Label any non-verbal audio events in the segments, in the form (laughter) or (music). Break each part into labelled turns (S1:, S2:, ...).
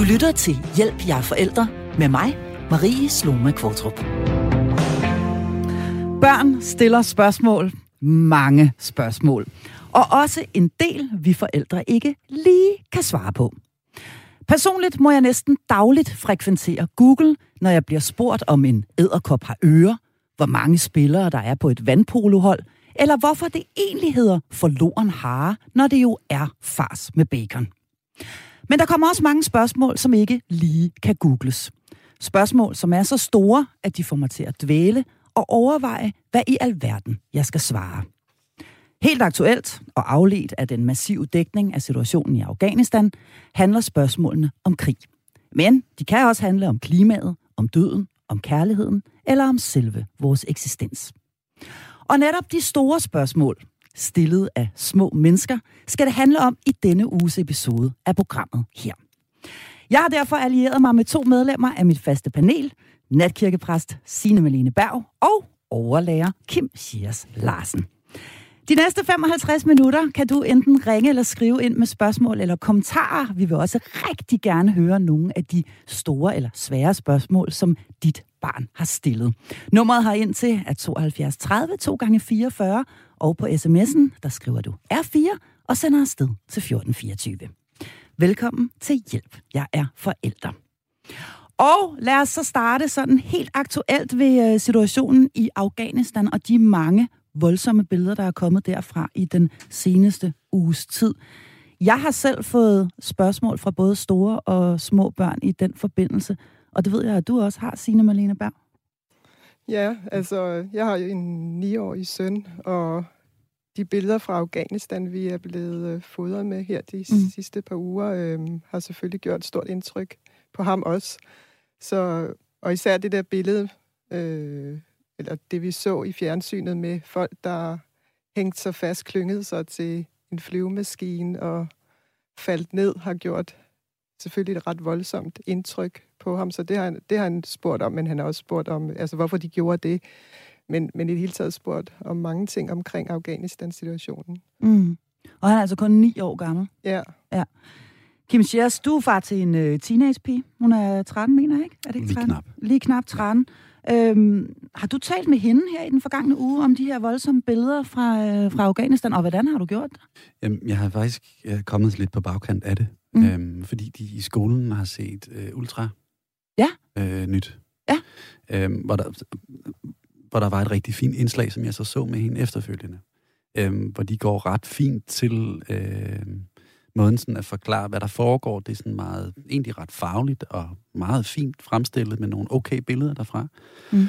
S1: Du lytter til Hjælp, jeg forældre med mig, Marie Sloma Kvartrup.
S2: Børn stiller spørgsmål. Mange spørgsmål. Og også en del, vi forældre ikke lige kan svare på. Personligt må jeg næsten dagligt frekventere Google, når jeg bliver spurgt om en æderkop har ører, hvor mange spillere der er på et vandpolohold, eller hvorfor det egentlig hedder forloren hare, når det jo er fars med bacon. Men der kommer også mange spørgsmål, som ikke lige kan googles. Spørgsmål, som er så store, at de får mig til at dvæle og overveje, hvad i alverden jeg skal svare. Helt aktuelt og afledt af den massive dækning af situationen i Afghanistan, handler spørgsmålene om krig. Men de kan også handle om klimaet, om døden, om kærligheden eller om selve vores eksistens. Og netop de store spørgsmål, stillet af små mennesker, skal det handle om i denne uges episode af programmet her. Jeg har derfor allieret mig med to medlemmer af mit faste panel, natkirkepræst Signe Malene Berg og overlærer Kim Schiers Larsen. De næste 55 minutter kan du enten ringe eller skrive ind med spørgsmål eller kommentarer. Vi vil også rigtig gerne høre nogle af de store eller svære spørgsmål, som dit barn har stillet. Nummeret har ind til er 72 30 2 gange 44 og på sms'en, der skriver du R4 og sender afsted til 1424. Velkommen til Hjælp. Jeg er forælder. Og lad os så starte sådan helt aktuelt ved øh, situationen i Afghanistan og de mange voldsomme billeder, der er kommet derfra i den seneste uges tid. Jeg har selv fået spørgsmål fra både store og små børn i den forbindelse, og det ved jeg, at du også har, Signe Marlene Berg.
S3: Ja, altså, jeg har jo en 9-årig søn, og de billeder fra Afghanistan, vi er blevet øh, fodret med her de mm. sidste par uger, øh, har selvfølgelig gjort et stort indtryk på ham også. Så, og især det der billede, øh, eller det vi så i fjernsynet med folk, der hængte sig fast, klyngede sig til en flyvemaskine og faldt ned, har gjort selvfølgelig et ret voldsomt indtryk på ham. Så det har, det har han spurgt om, men han har også spurgt om, altså hvorfor de gjorde det. Men, men i det hele taget spurgt om mange ting omkring Afghanistan-situationen.
S2: Mm. Og han er altså kun 9 år gammel?
S3: Ja.
S2: ja. Kim Schiers, du er far til en uh, teenagepige. Hun er 13, mener jeg, ikke? Er det ikke 13?
S4: Lige knap.
S2: Lige knap 13. Øhm, har du talt med hende her i den forgangne uge om de her voldsomme billeder fra, øh, fra Afghanistan, og hvordan har du gjort det?
S4: Jamen, jeg har faktisk øh, kommet lidt på bagkant af det, mm. øhm, fordi de i skolen har set øh, Ultra
S2: ja.
S4: øh, nyt.
S2: Ja.
S4: Øhm, hvor, der, hvor der var et rigtig fint indslag, som jeg så så med hende efterfølgende. Øhm, hvor de går ret fint til øh, måden sådan at forklare, hvad der foregår. Det er sådan meget, egentlig ret fagligt og meget fint fremstillet med nogle okay billeder derfra. Mm.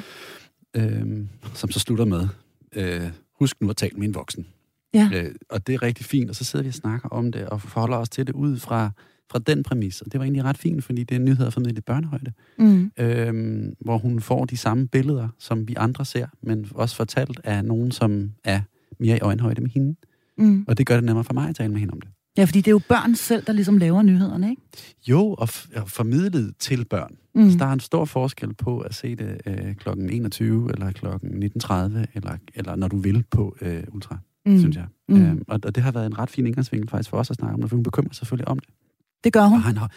S4: Øhm, som så slutter med, øh, husk nu at tale med en voksen.
S2: Ja.
S4: Øh, og det er rigtig fint, og så sidder vi og snakker om det, og forholder os til det ud fra, fra den præmis. Og det var egentlig ret fint, fordi det er nyheder formidlet i børnehøjde. Mm. Øhm, hvor hun får de samme billeder, som vi andre ser, men også fortalt af nogen, som er mere i øjenhøjde med hende. Mm. Og det gør det nemmere for mig at tale med hende om det.
S2: Ja, fordi det er jo børn selv, der ligesom laver nyhederne, ikke?
S4: Jo, og, f- og formidlet til børn. Mm. Så der er en stor forskel på at se det øh, kl. 21 eller kl. 19.30, eller, eller når du vil på øh, Ultra, mm. synes jeg. Mm. Øhm, og, og det har været en ret fin indgangsvinkel faktisk for os at snakke om det, for hun bekymrer selvfølgelig om det.
S2: Det gør hun.
S4: Og han har,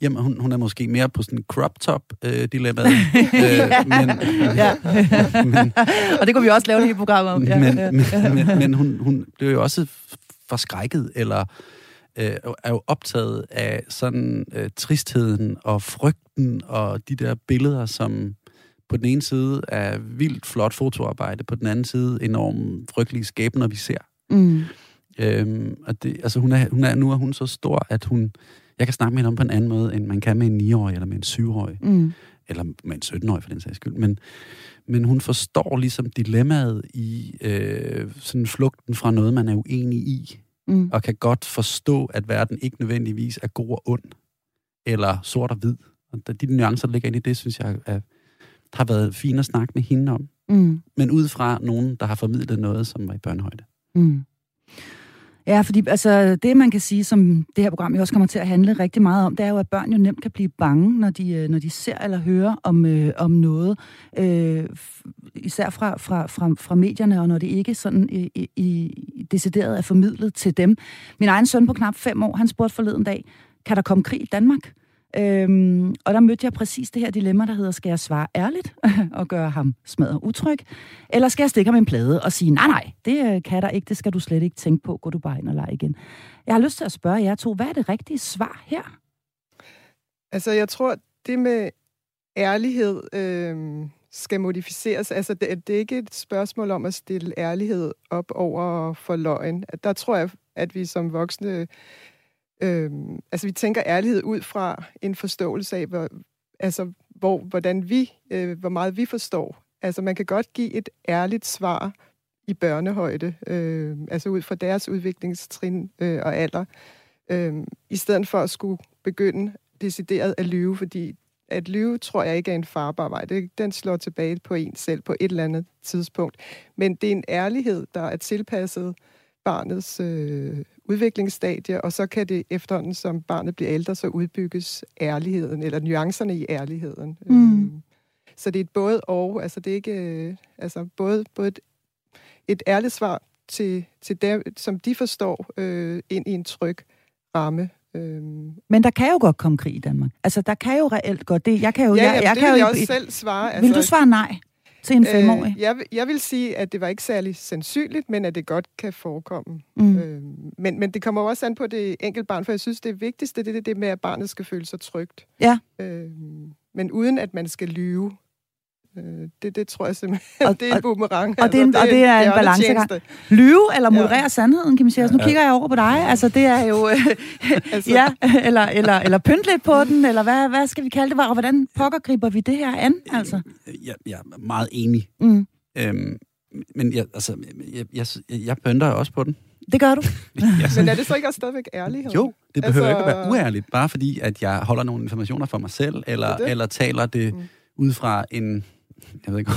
S4: jamen, hun, hun er måske mere på sådan en crop top øh, dilemma. (laughs) øh, men,
S2: ja. (laughs) men, og det kunne vi også lave et helt program om. Ja,
S4: men,
S2: ja.
S4: men, men, men hun, hun blev jo også forskrækket, eller øh, er jo optaget af sådan øh, tristheden og frygten og de der billeder, som på den ene side er vildt flot fotoarbejde, på den anden side enormt frygtelige skæbner, vi ser. Mm. Øhm, og det, altså hun er, hun er, nu er hun så stor, at hun, jeg kan snakke med hende om på en anden måde, end man kan med en 9-årig eller med en 7-årig. Mm. Eller med en 17-årig for den sags skyld. Men, men hun forstår ligesom dilemmaet i øh, sådan flugten fra noget, man er uenig i. Mm. Og kan godt forstå, at verden ikke nødvendigvis er god og ond. Eller sort og hvid. Og de nuancer, der ligger ind i det, synes jeg er, har været fint at snakke med hende om. Mm. Men ud fra nogen, der har formidlet noget, som var i børnehøjde. Mm.
S2: Ja, fordi altså, det, man kan sige, som det her program jo også kommer til at handle rigtig meget om, det er jo, at børn jo nemt kan blive bange, når de, øh, når de ser eller hører om, øh, om noget. Øh, især fra, fra, fra, fra medierne, og når det ikke sådan i, i, i decideret er formidlet til dem. Min egen søn på knap fem år, han spurgte forleden dag, kan der komme krig i Danmark? Øhm, og der mødte jeg præcis det her dilemma, der hedder, skal jeg svare ærligt (laughs) og gøre ham smadret utryg, eller skal jeg stikke ham en plade og sige, nej, nej, det øh, kan der ikke, det skal du slet ikke tænke på, gå du bare ind og lege igen. Jeg har lyst til at spørge jer to, hvad er det rigtige svar her?
S3: Altså, jeg tror, det med ærlighed øh, skal modificeres. Altså, det, det er ikke et spørgsmål om at stille ærlighed op over for løgn. Der tror jeg, at vi som voksne Øh, altså, vi tænker ærlighed ud fra en forståelse af, hvor, altså, hvor, hvordan vi, øh, hvor meget vi forstår. Altså, man kan godt give et ærligt svar i børnehøjde, øh, altså ud fra deres udviklingstrin øh, og alder, øh, i stedet for at skulle begynde decideret at lyve, fordi at lyve tror jeg ikke er en farbar vej. Det, den slår tilbage på en selv på et eller andet tidspunkt. Men det er en ærlighed, der er tilpasset barnets øh, udviklingsstadie, og så kan det efterhånden, som barnet bliver ældre, så udbygges ærligheden, eller nuancerne i ærligheden. Mm. Øhm, så det er et både og, altså det er ikke, øh, altså både, både et, et ærligt svar til, til dem, som de forstår, øh, ind i en tryg ramme.
S2: Øhm. Men der kan jo godt komme krig i Danmark. Altså, der kan jo reelt godt det. Jeg kan jo,
S3: ja,
S2: jeg,
S3: jeg
S2: det kan
S3: vil
S2: jo,
S3: jeg også selv svare.
S2: Altså, vil du svare nej? Til en femårig?
S3: Øh, jeg, jeg vil sige, at det var ikke særlig sandsynligt, men at det godt kan forekomme. Mm. Øh, men, men det kommer også an på det enkelte barn, for jeg synes, det vigtigste det er det med, at barnet skal føle sig trygt.
S2: Ja.
S3: Øh, men uden at man skal lyve. Øh, det, det tror jeg simpelthen, og, (laughs) det er en boomerang.
S2: Og, altså, det, er, og det er en balancegang. Lyve eller moderere ja. sandheden, kan man sige. Altså, nu ja. kigger jeg over på dig. Altså, det er jo... (laughs) altså. ja, eller, eller, eller pynt lidt på den, eller hvad, hvad skal vi kalde det? Og hvordan pokker griber vi det her an? Altså?
S4: Jeg, jeg er meget enig. Mm. Øhm, men jeg, altså, jeg, jeg, jeg pynter også på den.
S2: Det gør du. (laughs)
S3: Men er det så ikke også stadigvæk ærlighed?
S4: Jo, det behøver altså... ikke at være uærligt, bare fordi, at jeg holder nogle informationer for mig selv, eller, det det. eller taler det mm. ud fra en jeg ved ikke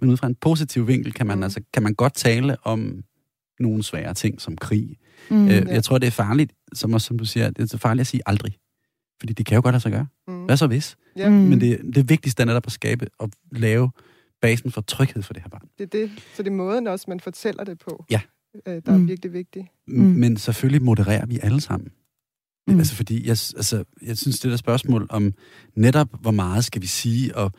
S4: men ud fra en positiv vinkel kan man, mm. altså, kan man godt tale om nogle svære ting, som krig. Mm, øh, ja. Jeg tror, det er farligt, som, også, som du siger, det er farligt at sige aldrig. Fordi det kan jo godt lade sig gøre. Mm. Hvad så hvis? Ja. Mm. Men det, det vigtigste er netop at skabe og lave basen for tryghed for det her barn.
S3: Det er det. Så det er måden også, man fortæller det på,
S4: ja.
S3: øh, der er mm. virkelig vigtig.
S4: Mm. Men selvfølgelig modererer vi alle sammen. Mm. Altså fordi, jeg, altså, jeg synes, det der spørgsmål om netop, hvor meget skal vi sige, og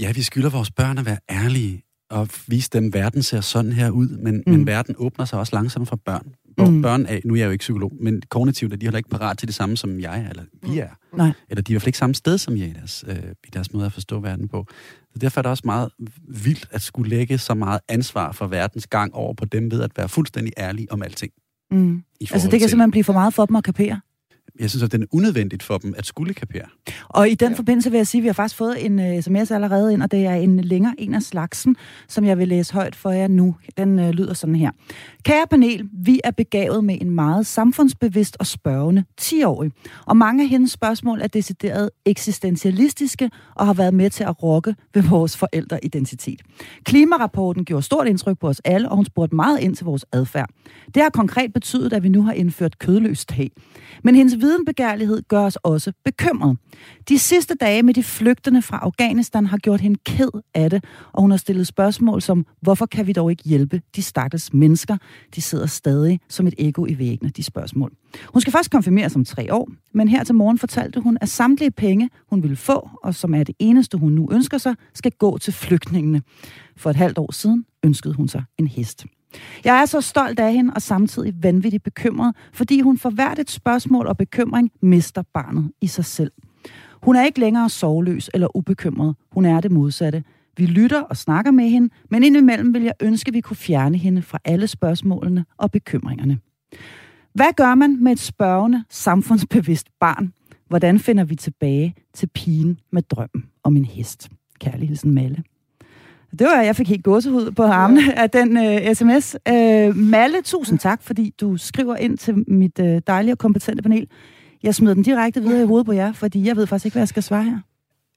S4: Ja, vi skylder vores børn at være ærlige og vise dem, at verden ser sådan her ud, men, mm. men verden åbner sig også langsomt for børn. Mm. Børn er, nu er jeg jo ikke psykolog, men kognitivt er de heller ikke parat til det samme, som jeg eller vi er.
S2: Nej.
S4: Eller de er i hvert fald ikke samme sted, som jeg i deres, øh, i deres måde at forstå verden på. Så derfor er det også meget vildt at skulle lægge så meget ansvar for verdens gang over på dem ved at være fuldstændig ærlige om alting.
S2: Mm. Altså det kan til... simpelthen blive for meget for dem at kapere?
S4: Jeg synes, at det er unødvendigt for dem at skulle kapere.
S2: Og i den ja. forbindelse vil jeg sige, at vi har faktisk fået en uh, sms allerede ind, og det er en længere en af slagsen, som jeg vil læse højt for jer nu. Den uh, lyder sådan her. Kære panel, vi er begavet med en meget samfundsbevidst og spørgende 10-årig, og mange af hendes spørgsmål er decideret eksistentialistiske og har været med til at rokke ved vores forældreidentitet. Klimarapporten gjorde stort indtryk på os alle, og hun spurgte meget ind til vores adfærd. Det har konkret betydet, at vi nu har indført kødløst tag. Men hendes videnbegærlighed gør os også bekymret. De sidste dage med de flygtende fra Afghanistan har gjort hende ked af det, og hun har stillet spørgsmål som, hvorfor kan vi dog ikke hjælpe de stakkels mennesker? De sidder stadig som et ego i væggene, de spørgsmål. Hun skal først konfirmeres om tre år, men her til morgen fortalte hun, at samtlige penge, hun ville få, og som er det eneste, hun nu ønsker sig, skal gå til flygtningene. For et halvt år siden ønskede hun sig en hest. Jeg er så stolt af hende og samtidig vanvittigt bekymret, fordi hun for hvert et spørgsmål og bekymring mister barnet i sig selv. Hun er ikke længere sovløs eller ubekymret. Hun er det modsatte. Vi lytter og snakker med hende, men indimellem vil jeg ønske, at vi kunne fjerne hende fra alle spørgsmålene og bekymringerne. Hvad gør man med et spørgende, samfundsbevidst barn? Hvordan finder vi tilbage til pigen med drømmen om en hest? Kærlig hilsen Malle. Det var, jeg fik helt gåsehud på armen ja. af den uh, sms. Uh, Malle, tusind tak, fordi du skriver ind til mit uh, dejlige og kompetente panel. Jeg smider den direkte videre i hovedet på jer, fordi jeg ved faktisk ikke, hvad jeg skal svare her.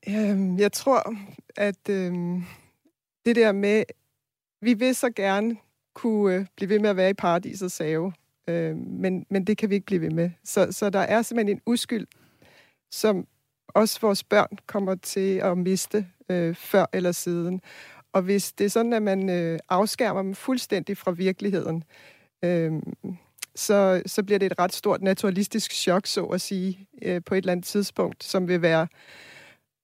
S3: Øhm, jeg tror, at øhm, det der med, vi vil så gerne kunne øh, blive ved med at være i paradisets have, øh, men, men det kan vi ikke blive ved med. Så, så der er simpelthen en uskyld, som også vores børn kommer til at miste øh, før eller siden. Og hvis det er sådan, at man øh, afskærmer dem fuldstændig fra virkeligheden, øh, så, så bliver det et ret stort naturalistisk chok, så at sige, øh, på et eller andet tidspunkt, som vil være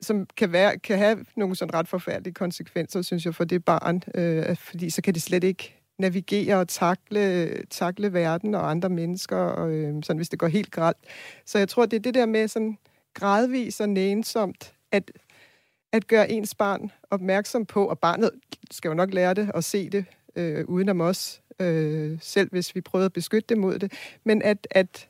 S3: som kan, være, kan have nogle sådan ret forfærdelige konsekvenser, synes jeg, for det barn. Øh, fordi så kan det slet ikke navigere og takle, takle verden og andre mennesker, og, øh, sådan, hvis det går helt grædt. Så jeg tror, det er det der med sådan gradvis og nænsomt, at, at gøre ens barn opmærksom på, og barnet skal jo nok lære det og se det øh, udenom os, øh, selv hvis vi prøver at beskytte det mod det, men at, at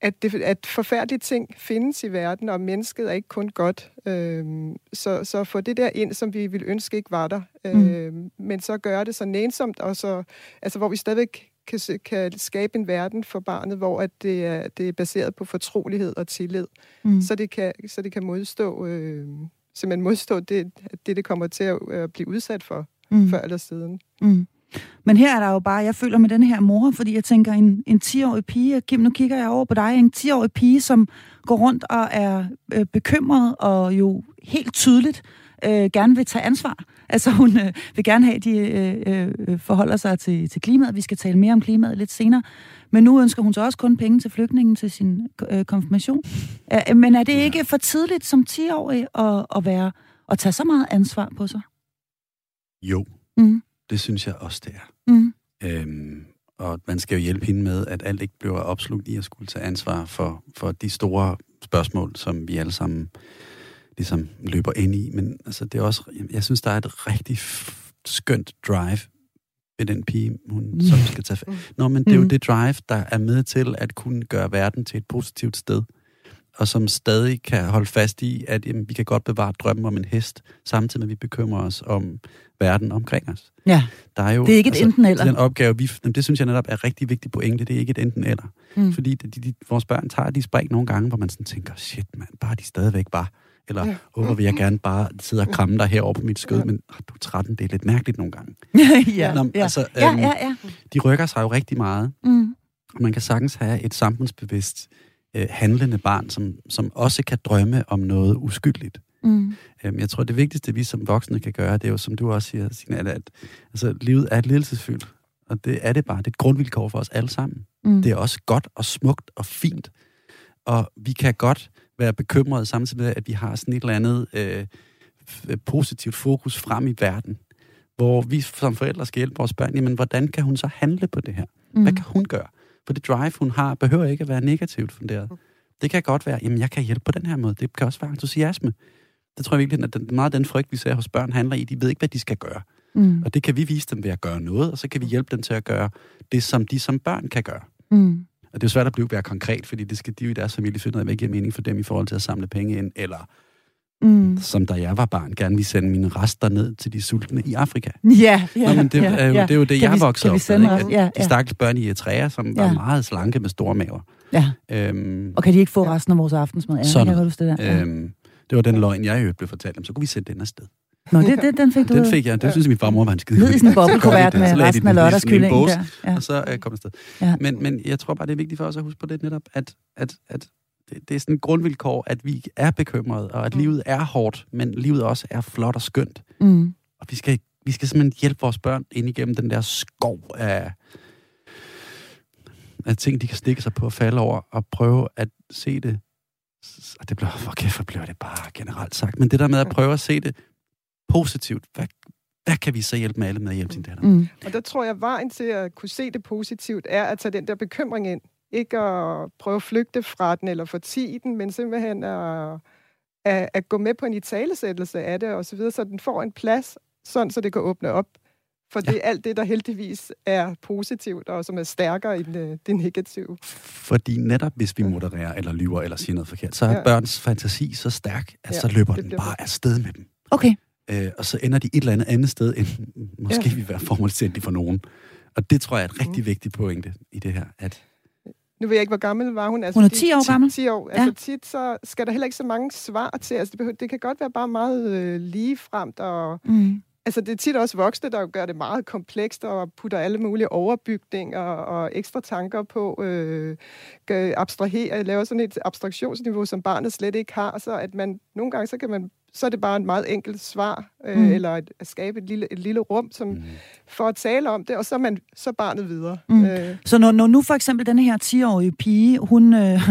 S3: at, det, at forfærdelige ting findes i verden, og mennesket er ikke kun godt. Øhm, så, så få det der ind, som vi ville ønske ikke var der, mm. øhm, men så gøre det så nænsomt, og så, altså, hvor vi stadigvæk kan, kan skabe en verden for barnet, hvor at det, er, det er baseret på fortrolighed og tillid, mm. så, det kan, så det kan modstå, øh, simpelthen modstå det, det, det kommer til at øh, blive udsat for, mm. før eller siden. Mm.
S2: Men her er der jo bare, jeg føler med den her mor, fordi jeg tænker, en, en 10-årig pige, Kim, nu kigger jeg over på dig, en 10-årig pige, som går rundt og er øh, bekymret og jo helt tydeligt øh, gerne vil tage ansvar. Altså hun øh, vil gerne have, at de øh, øh, forholder sig til, til klimaet. Vi skal tale mere om klimaet lidt senere. Men nu ønsker hun så også kun penge til flygtningen til sin øh, konfirmation. Øh, men er det ikke for tidligt som 10-årig at, at, være, at tage så meget ansvar på sig?
S4: Jo. Mm. Det synes jeg også, det er. Mm. Øhm, og man skal jo hjælpe hende med, at alt ikke bliver opslugt i at skulle tage ansvar for, for de store spørgsmål, som vi alle sammen ligesom løber ind i. Men altså, det er også, jeg synes, der er et rigtig skønt drive ved den pige, hun som skal tage... Mm. Nå, men det er jo mm. det drive, der er med til at kunne gøre verden til et positivt sted og som stadig kan holde fast i, at jamen, vi kan godt bevare drømmen om en hest, samtidig med, at vi bekymrer os om verden omkring os.
S2: Ja, der er jo, det er ikke et altså, enten eller.
S4: Den opgave, vi, det synes jeg netop er rigtig vigtig pointe, det er ikke et enten eller. Mm. Fordi de, de, vores børn tager de spring nogle gange, hvor man sådan tænker, shit mand, bare de stadigvæk bare eller, ja. åh, vil jeg gerne bare sidde og kramme dig herovre på mit skød, ja. men oh, du er 13, det er lidt mærkeligt nogle gange. (laughs)
S2: ja, Nå,
S4: ja. Altså, ja, øhm, ja, ja. De rykker sig jo rigtig meget, mm. og man kan sagtens have et samfundsbevidst øh, handlende barn, som, som også kan drømme om noget uskyldigt. Mm. Øhm, jeg tror, det vigtigste, vi som voksne kan gøre, det er jo, som du også siger, Signe, at, at altså, livet er et lidelsesfyldt. Og det er det bare. Det er et grundvilkår for os alle sammen. Mm. Det er også godt og smukt og fint. Og vi kan godt være bekymrede samtidig med, at vi har sådan et eller andet øh, positivt fokus frem i verden, hvor vi som forældre skal hjælpe vores børn. Jamen, hvordan kan hun så handle på det her? Mm. Hvad kan hun gøre? For det drive, hun har, behøver ikke at være negativt funderet. Det kan godt være, jamen jeg kan hjælpe på den her måde. Det kan også være entusiasme. Det tror jeg virkelig, at den, meget den frygt, vi ser hos børn, handler i, de ved ikke, hvad de skal gøre. Mm. Og det kan vi vise dem ved at gøre noget, og så kan vi hjælpe dem til at gøre det, som de som børn kan gøre. Mm. Og det er svært at blive være konkret, fordi det skal de jo i deres familie finde ud af, hvad giver mening for dem i forhold til at samle penge ind, eller Mm. Som da jeg var barn, gerne vil sende mine rester ned til de sultne i Afrika. (laughs)
S2: Ja, ja,
S4: Nå, men det,
S2: ja,
S4: er jo, ja. det er jo det, kan jeg vi, voksede op med.
S2: At ja,
S4: ja. De stakkels børn i Eritrea, som ja. var meget slanke med store maver.
S2: Ja. Øhm, og kan de ikke få resten af vores aftensmad? Ja,
S4: sådan. Jeg det, der. Øhm, det var den løgn, jeg jo blev fortalt om. Så kunne vi sætte den afsted.
S2: Nå, det, det, den fik du?
S4: Den fik jeg. Det synes jeg, min farmor var en skide.
S2: Ned i sådan en boblekuvert med resten af lørdagskyllingen der.
S4: Ja. Og så uh, kom jeg sted. Ja. Men, men jeg tror bare, det er vigtigt for os at huske på det netop, at, at, at det, det er sådan et grundvilkår, at vi er bekymrede, og at mm. livet er hårdt, men livet også er flot og skønt. Mm. Og vi skal, vi skal simpelthen hjælpe vores børn ind igennem den der skov af, af ting, de kan stikke sig på og falde over, og prøve at se det. Og det bliver, for kæft, bliver det bare generelt sagt. Men det der med at prøve at se det positivt, hvad, hvad kan vi så hjælpe med alle med at hjælpe sin datter? Mm.
S3: Og der tror jeg, vejen til at kunne se det positivt, er at tage den der bekymring ind. Ikke at prøve at flygte fra den eller fortige den, men simpelthen at, at, at gå med på en italesættelse af det, og så videre, så den får en plads, sådan så det kan åbne op. For ja. det er alt det, der heldigvis er positivt, og som er stærkere end det, det negative.
S4: Fordi netop hvis vi modererer, eller lyver, eller siger noget forkert, så er ja. børns fantasi så stærk, at ja, så løber den bare afsted med dem.
S2: Okay.
S4: Øh, og så ender de et eller andet andet sted, end måske ja. vi være formålsvendige for nogen. Og det tror jeg er et rigtig mm. vigtigt pointe i det her, at
S3: nu ved jeg ikke, hvor gammel var hun.
S2: Altså, hun er 10 år gammel?
S3: 10 år. Altså ja. tit, så skal der heller ikke så mange svar til. Altså, det, behøver, det kan godt være bare meget øh, ligefremt. Og, mm. Altså, det er tit også voksne, der gør det meget komplekst og putter alle mulige overbygninger og ekstra tanker på. Øh, abstrahere, laver sådan et abstraktionsniveau, som barnet slet ikke har. Så at man, nogle gange, så kan man så er det bare et meget enkelt svar, øh, mm. eller at, at skabe et lille, et lille rum, som mm. for at tale om det, og så er man så barnet videre.
S2: Mm. Øh. Så når, når nu for eksempel denne her 10-årige pige, hun øh,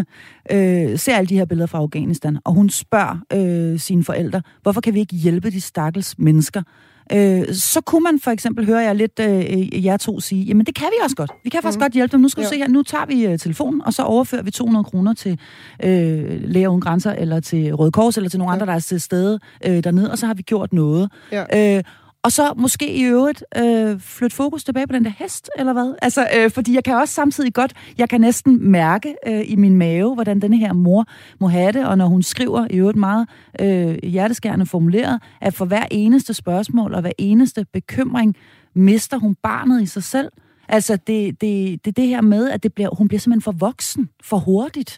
S2: øh, ser alle de her billeder fra Afghanistan, og hun spørger øh, sine forældre, hvorfor kan vi ikke hjælpe de stakkels mennesker? Øh, så kunne man for eksempel høre jeg lidt øh, jer to sige, jamen det kan vi også godt. Vi kan faktisk mm. godt hjælpe dem. Nu skal ja. du se her, nu tager vi uh, telefonen, og så overfører vi 200 kroner til øh, Læger Uden Grænser, eller til Røde Kors, eller til nogle ja. andre, der er til stede øh, dernede, og så har vi gjort noget. Ja. Øh, og så måske i øvrigt øh, flytte fokus tilbage på den der hest, eller hvad? Altså, øh, fordi jeg kan også samtidig godt, jeg kan næsten mærke øh, i min mave, hvordan denne her mor må have det, og når hun skriver i øvrigt meget øh, hjerteskærende formuleret, at for hver eneste spørgsmål og hver eneste bekymring, mister hun barnet i sig selv. Altså, det, det, det, det her med, at det bliver, hun bliver simpelthen for voksen, for hurtigt.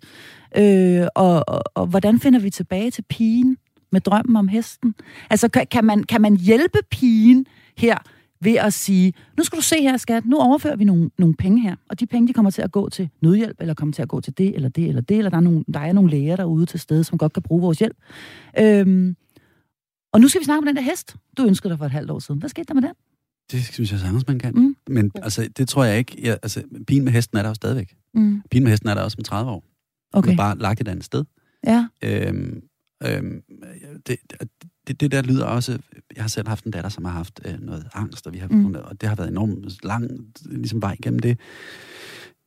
S2: Øh, og, og, og hvordan finder vi tilbage til pigen? Med drømmen om hesten? Altså, kan, kan, man, kan man hjælpe pigen her ved at sige, nu skal du se her, skat, nu overfører vi nogle, nogle penge her, og de penge, de kommer til at gå til nødhjælp, eller kommer til at gå til det, eller det, eller det, eller der er nogle, der er nogle læger derude til stede, som godt kan bruge vores hjælp. Øhm, og nu skal vi snakke om den der hest, du ønskede dig for et halvt år siden. Hvad skete der med den?
S4: Det synes jeg sagtens, man kan. Mm. Men altså, det tror jeg ikke. Jeg, altså, pigen med hesten er der jo stadigvæk. Mm. Pigen med hesten er der også med 30 år. Okay. Er bare lagt et andet sted.
S2: Ja.
S4: Øhm, Øhm, det, det, det der lyder også... Jeg har selv haft en datter, som har haft øh, noget angst, og, vi har, mm. og det har været enormt lang ligesom vej igennem det.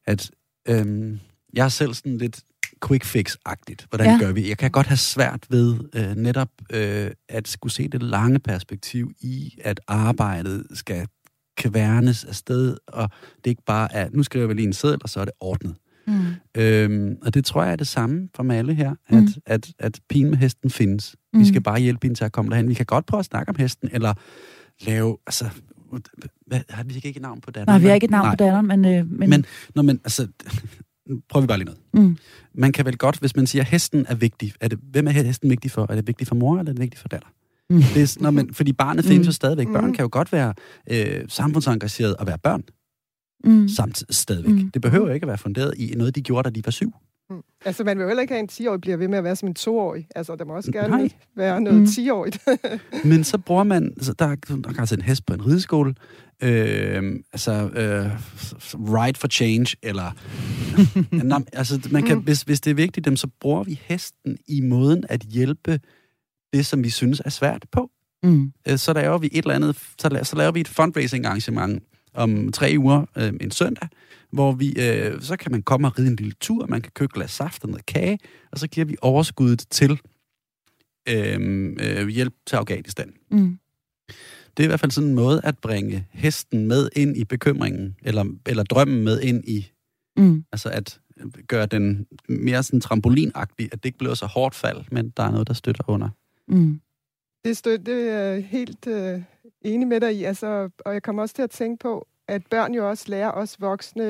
S4: At øhm, jeg er selv sådan lidt quick fix-agtigt. Hvordan ja. gør vi? Jeg kan godt have svært ved øh, netop øh, at skulle se det lange perspektiv i, at arbejdet skal kværnes afsted, og det ikke bare er, nu skriver vi lige en seddel, og så er det ordnet. Mm. Øhm, og det tror jeg er det samme for alle her, at, mm. at, at, at pigen med hesten findes. Mm. Vi skal bare hjælpe hende til at komme derhen. Vi kan godt prøve at snakke om hesten, eller lave... Altså, hvad, har vi ikke et navn på datteren?
S2: Nej, vi har ikke et navn Nej. på datteren, men... Øh,
S4: men... men, når man altså, (laughs) prøver vi bare lige noget. Mm. Man kan vel godt, hvis man siger, at hesten er vigtig, er det, hvem er hesten vigtig for? Er det vigtigt for mor, eller er det vigtigt for datter? Mm. Det er, når man, fordi barnet findes mm. jo stadigvæk. Børn mm. kan jo godt være øh, samfundsengageret og være børn mm. samtidig stadigvæk. Mm. Det behøver ikke at være funderet i noget, de gjorde, da de var syv.
S3: Mm. Altså, man vil jo heller ikke have en 10-årig bliver ved med at være som en 2-årig. Altså, der må også gerne Nej. være noget mm. 10-årigt. (laughs)
S4: Men så bruger man... Altså, der, der kan altså en hest på en rideskole. Øh, altså, øh, Ride for Change, eller... (laughs) altså, man kan, mm. hvis, hvis det er vigtigt, så bruger vi hesten i måden at hjælpe det, som vi synes er svært på. Mm. Øh, så laver vi et eller andet, så laver, så laver vi et fundraising arrangement om tre uger, øh, en søndag, hvor vi, øh, så kan man komme og ride en lille tur, man kan købe glas saft og noget kage, og så giver vi overskuddet til øh, øh, hjælp til Afghanistan. Mm. Det er i hvert fald sådan en måde at bringe hesten med ind i bekymringen, eller, eller drømmen med ind i, mm. altså at gøre den mere sådan trampolinagtig, at det ikke bliver så hårdt fald, men der er noget, der støtter under. Mm.
S3: Det, støt, det er helt øh, enig med dig i, altså, og jeg kommer også til at tænke på, at børn jo også lærer os voksne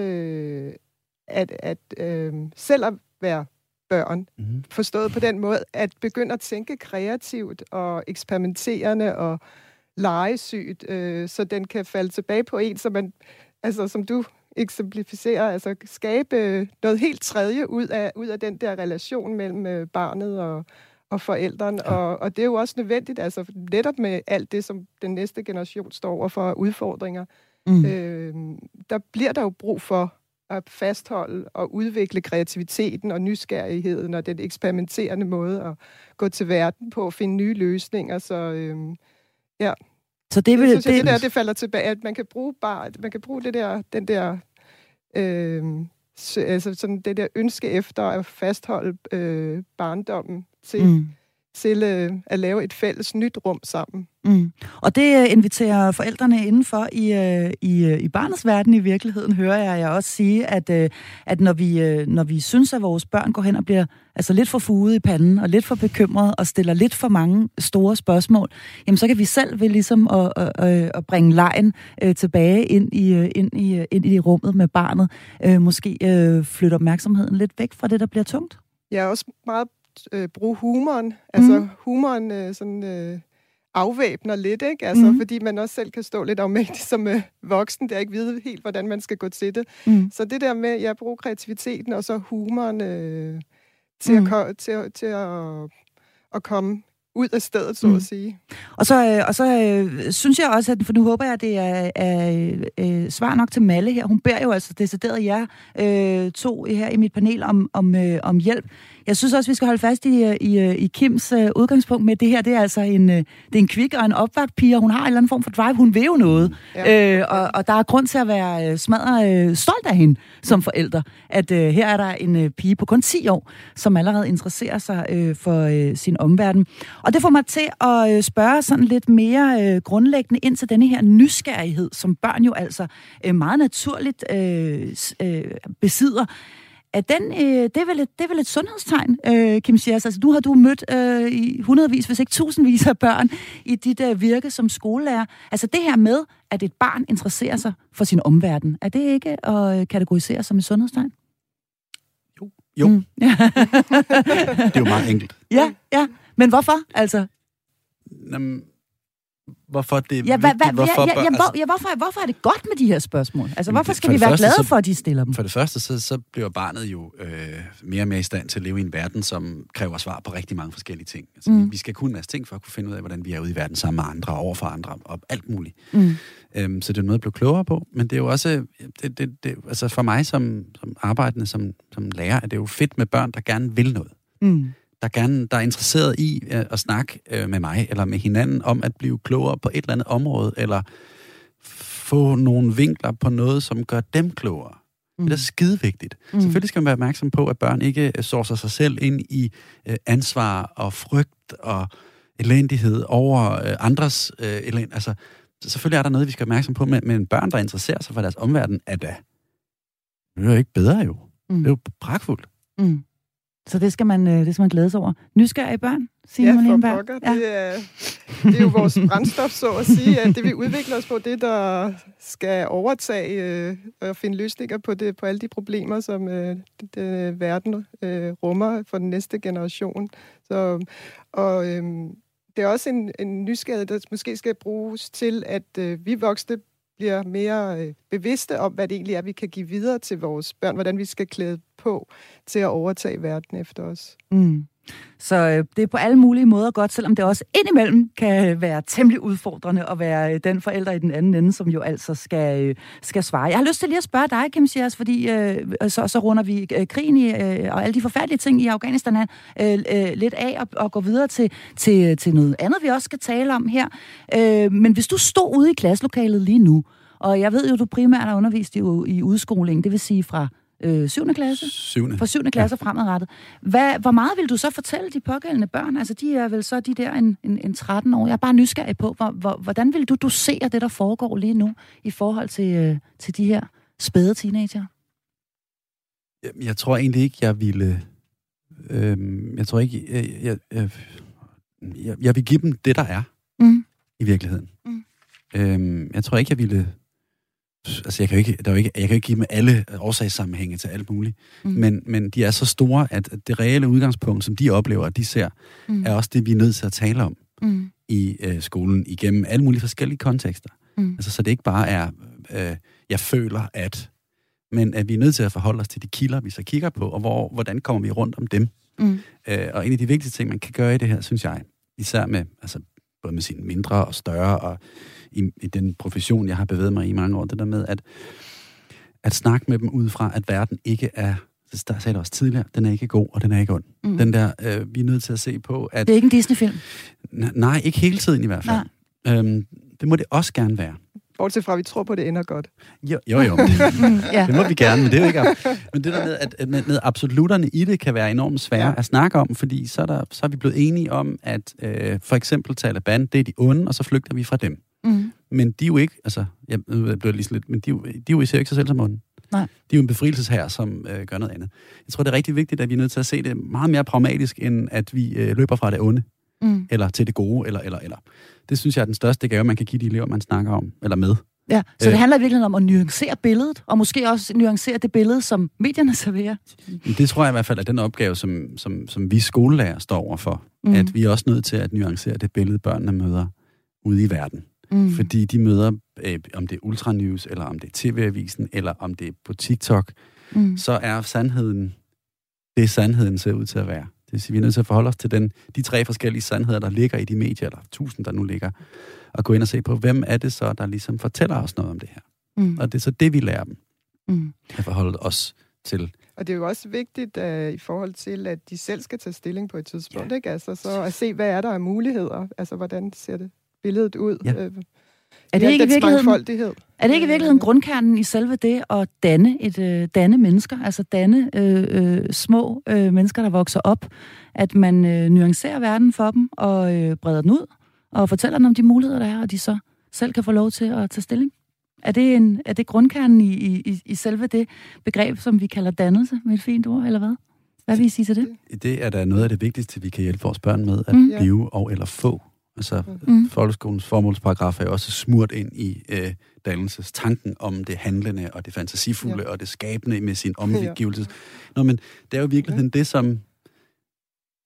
S3: at, at øh, selv at være børn, mm-hmm. forstået på den måde, at begynde at tænke kreativt og eksperimenterende og legesygt, øh, så den kan falde tilbage på en, så man, altså som du eksemplificerer, altså skabe noget helt tredje ud af, ud af den der relation mellem øh, barnet og, og forældrene, ja. og, og det er jo også nødvendigt, altså netop med alt det, som den næste generation står over for udfordringer, mm. øh, der bliver der jo brug for at fastholde og udvikle kreativiteten og nysgerrigheden og den eksperimenterende måde at gå til verden på at finde nye løsninger, så øh, ja. Så det, vil, det, synes jeg, det, det der, det falder tilbage, at man kan bruge bare, man kan bruge det der, den der øh, altså sådan det der ønske efter at fastholde øh, barndommen til, mm til øh, at lave et fælles nyt rum sammen.
S2: Mm. Og det øh, inviterer forældrene indenfor i, øh, i, øh, i barnets verden i virkeligheden, hører jeg jeg også sige, at, at når, vi, når vi synes, at vores børn går hen og bliver altså lidt for fuget i panden, og lidt for bekymret, og stiller lidt for mange store spørgsmål, jamen så kan vi selv ved ligesom at, at, at bringe lejen tilbage ind i, ind, i, ind i rummet med barnet. Måske flytte opmærksomheden lidt væk fra det, der bliver tungt.
S3: Jeg er også meget øh, bruge humoren. Altså mm. humoren øh, sådan, øh, afvæbner lidt, ikke? Altså, mm. fordi man også selv kan stå lidt afmægtig som øh, voksen, der ikke ved helt, hvordan man skal gå til det. Mm. Så det der med, at jeg bruger kreativiteten og så humoren øh, til, mm. at, til, til at, at komme ud af stedet, så mm. at sige.
S2: Og så, øh, og så øh, synes jeg også, at, for nu håber jeg, at det er, er øh, svar nok til Malle her. Hun beder jo altså decideret jer øh, to her i mit panel om, om, øh, om hjælp. Jeg synes også, vi skal holde fast i, øh, i, øh, i Kims øh, udgangspunkt med det her. Det er altså en, øh, det er en kvik og en opvagt pige, og hun har en eller anden form for drive. Hun vil jo noget. Ja. Øh, og, og der er grund til at være øh, smadret øh, stolt af hende som forælder. At øh, her er der en øh, pige på kun 10 år, som allerede interesserer sig øh, for øh, sin omverden. Og det får mig til at øh, spørge sådan lidt mere øh, grundlæggende ind til denne her nysgerrighed, som børn jo altså øh, meget naturligt øh, øh, besidder at den, øh, det, er vel et, det er vel et sundhedstegn, øh, Kim Schiers. Altså, nu har du mødt øh, i hundredvis, hvis ikke tusindvis af børn i dit øh, virke som skolelærer. Altså det her med, at et barn interesserer sig for sin omverden, er det ikke at øh, kategorisere som et sundhedstegn?
S4: Jo. Jo. Mm. (laughs) (laughs) det er jo meget enkelt.
S2: Ja, ja. Men hvorfor, altså?
S4: Jamen, hvorfor det er
S2: ja, hva, hva, hvorfor, ja, ja, jamen, hvor, ja, hvorfor, hvorfor er det godt med de her spørgsmål? Altså, hvorfor skal vi være første, glade for, at de stiller dem?
S4: For det første, så, så bliver barnet jo øh, mere og mere i stand til at leve i en verden, som kræver svar på rigtig mange forskellige ting. Altså, mm. vi, vi skal kunne en masse ting for at kunne finde ud af, hvordan vi er ude i verden sammen med andre, over for andre, og alt muligt. Mm. Øhm, så det er noget at blive klogere på, men det er jo også, det, det, det, altså for mig som, som arbejdende som, som lærer, er det jo fedt med børn, der gerne vil noget. Mm der, gerne, der er interesseret i øh, at snakke øh, med mig eller med hinanden om at blive klogere på et eller andet område, eller få nogle vinkler på noget, som gør dem klogere. Mm. Det er skide vigtigt. Mm. Selvfølgelig skal man være opmærksom på, at børn ikke øh, sårser sig selv ind i øh, ansvar og frygt og elendighed over øh, andres øh. Altså, selvfølgelig er der noget, vi skal være opmærksom på, men, men børn, der interesserer sig for deres omverden, er da det er jo ikke bedre jo. Mm. Det er jo pragtfuldt. Mm.
S2: Så det skal man, øh, det skal man glæde sig over. Nysgerrige børn,
S3: Signe ja, for pokker. Ja. Det, er, det er jo vores brændstof, så at sige, at det vi udvikler os på, det der skal overtage øh, og finde løsninger på, det, på alle de problemer, som øh, det, det, verden øh, rummer for den næste generation. Så, og øh, det er også en, en nysgerrighed, der måske skal bruges til, at øh, vi voksne bliver mere øh, bevidste om, hvad det egentlig er, vi kan give videre til vores børn, hvordan vi skal klæde på til at overtage verden efter os. Mm.
S2: Så øh, det er på alle mulige måder godt, selvom det også indimellem kan være temmelig udfordrende at være øh, den forælder i den anden ende, som jo altså skal, øh, skal svare. Jeg har lyst til lige at spørge dig, Kim Sjærs, fordi øh, så, så runder vi øh, krigen i, øh, og alle de forfærdelige ting i Afghanistan øh, øh, lidt af og, og går videre til, til, til noget andet, vi også skal tale om her. Øh, men hvis du stod ude i klasselokalet lige nu, og jeg ved jo, du primært har undervist i, i udskoling, det vil sige fra øh, 7. klasse?
S4: 7.
S2: Fra 7. klasse ja. fremadrettet. Hvad, hvor meget vil du så fortælle de pågældende børn? Altså, de er vel så de der en, en, en 13 år. Jeg er bare nysgerrig på, hvor, hvor, hvordan vil du dosere det, der foregår lige nu, i forhold til, øh, til de her spæde teenager?
S4: Jeg, jeg tror egentlig ikke, jeg ville... Øh, jeg tror ikke... Jeg, jeg, jeg, jeg, jeg vil give dem det, der er. Mm. I virkeligheden. Mm. Øh, jeg tror ikke, jeg ville altså jeg kan jo ikke, der er jo ikke, jeg kan jo ikke give dem alle årsagssammenhænge til alt muligt, mm. men, men de er så store, at det reelle udgangspunkt, som de oplever, at de ser, mm. er også det, vi er nødt til at tale om mm. i øh, skolen, igennem alle mulige forskellige kontekster. Mm. Altså, så det ikke bare er, øh, jeg føler, at, men at vi er nødt til at forholde os til de kilder, vi så kigger på, og hvor, hvordan kommer vi rundt om dem. Mm. Øh, og en af de vigtigste ting, man kan gøre i det her, synes jeg, især med, altså, både med sine mindre og større og i, i den profession, jeg har bevæget mig i mange år, det der med at, at snakke med dem ud fra, at verden ikke er der sagde det også tidligere, den er ikke god, og den er ikke ond. Mm. Den der, øh, vi er nødt til at se på, at...
S2: Det er ikke en Disney-film?
S4: Nej, ikke hele tiden i hvert fald. Øhm, det må det også gerne være.
S3: Bortset fra, at vi tror på, at det ender godt.
S4: Jo, jo. jo. (laughs) (laughs) Det, ja. det må vi gerne, men det er jo ikke... Men det der med, at, at med, med absoluterne i det kan være enormt svære ja. at snakke om, fordi så er, der, så er vi blevet enige om, at øh, for eksempel Taliban, det er de onde, og så flygter vi fra dem. Mm. Men de er jo ikke, altså, jeg bliver lige lidt, men de, de er jo især ikke sig selv som ånden. Nej. De er jo en befrielsesherre, som øh, gør noget andet. Jeg tror, det er rigtig vigtigt, at vi er nødt til at se det meget mere pragmatisk, end at vi øh, løber fra det onde, mm. eller til det gode, eller, eller, eller. Det synes jeg er den største gave, man kan give de elever, man snakker om, eller med.
S2: Ja, så det øh. handler virkelig om at nuancere billedet, og måske også nuancere det billede, som medierne (laughs) serverer.
S4: Det tror jeg i hvert fald er den opgave, som, som, som vi skolelærer står overfor. Mm. At vi er også nødt til at nuancere det billede, børnene møder ude i verden. Mm. Fordi de møder, øh, om det er Ultranews, eller om det er TV-avisen, eller om det er på TikTok, mm. så er sandheden det, sandheden ser ud til at være. Det vil sige, vi er nødt til at forholde os til den, de tre forskellige sandheder, der ligger i de medier, eller tusind, der nu ligger, og gå ind og se på, hvem er det så, der ligesom fortæller os noget om det her. Mm. Og det er så det, vi lærer dem. Mm. At forholde os til.
S3: Og det er jo også vigtigt uh, i forhold til, at de selv skal tage stilling på et tidspunkt, ja. ikke? Altså, så at se, hvad er der af muligheder? Altså, hvordan ser det billedet ud? Ja. Uh,
S2: er det, ikke i virkeligheden, er det ikke i virkeligheden grundkernen i selve det at danne, et, øh, danne mennesker, altså danne øh, øh, små øh, mennesker, der vokser op, at man øh, nuancerer verden for dem og øh, breder den ud og fortæller dem om de muligheder, der er, og de så selv kan få lov til at tage stilling? Er det, en, er det grundkernen i, i, i selve det begreb, som vi kalder dannelse, med et fint ord, eller hvad? Hvad vil I sige til det?
S4: Det er da noget af det vigtigste, vi kan hjælpe vores børn med, at mm. blive og eller få Altså, mm. folkeskolens formålsparagraf er jo også smurt ind i øh, dannelsestanken om det handlende og det fantasifulde ja. og det skabende med sin omgivelses. Ja. Nå, men det er jo i virkeligheden ja. det, som,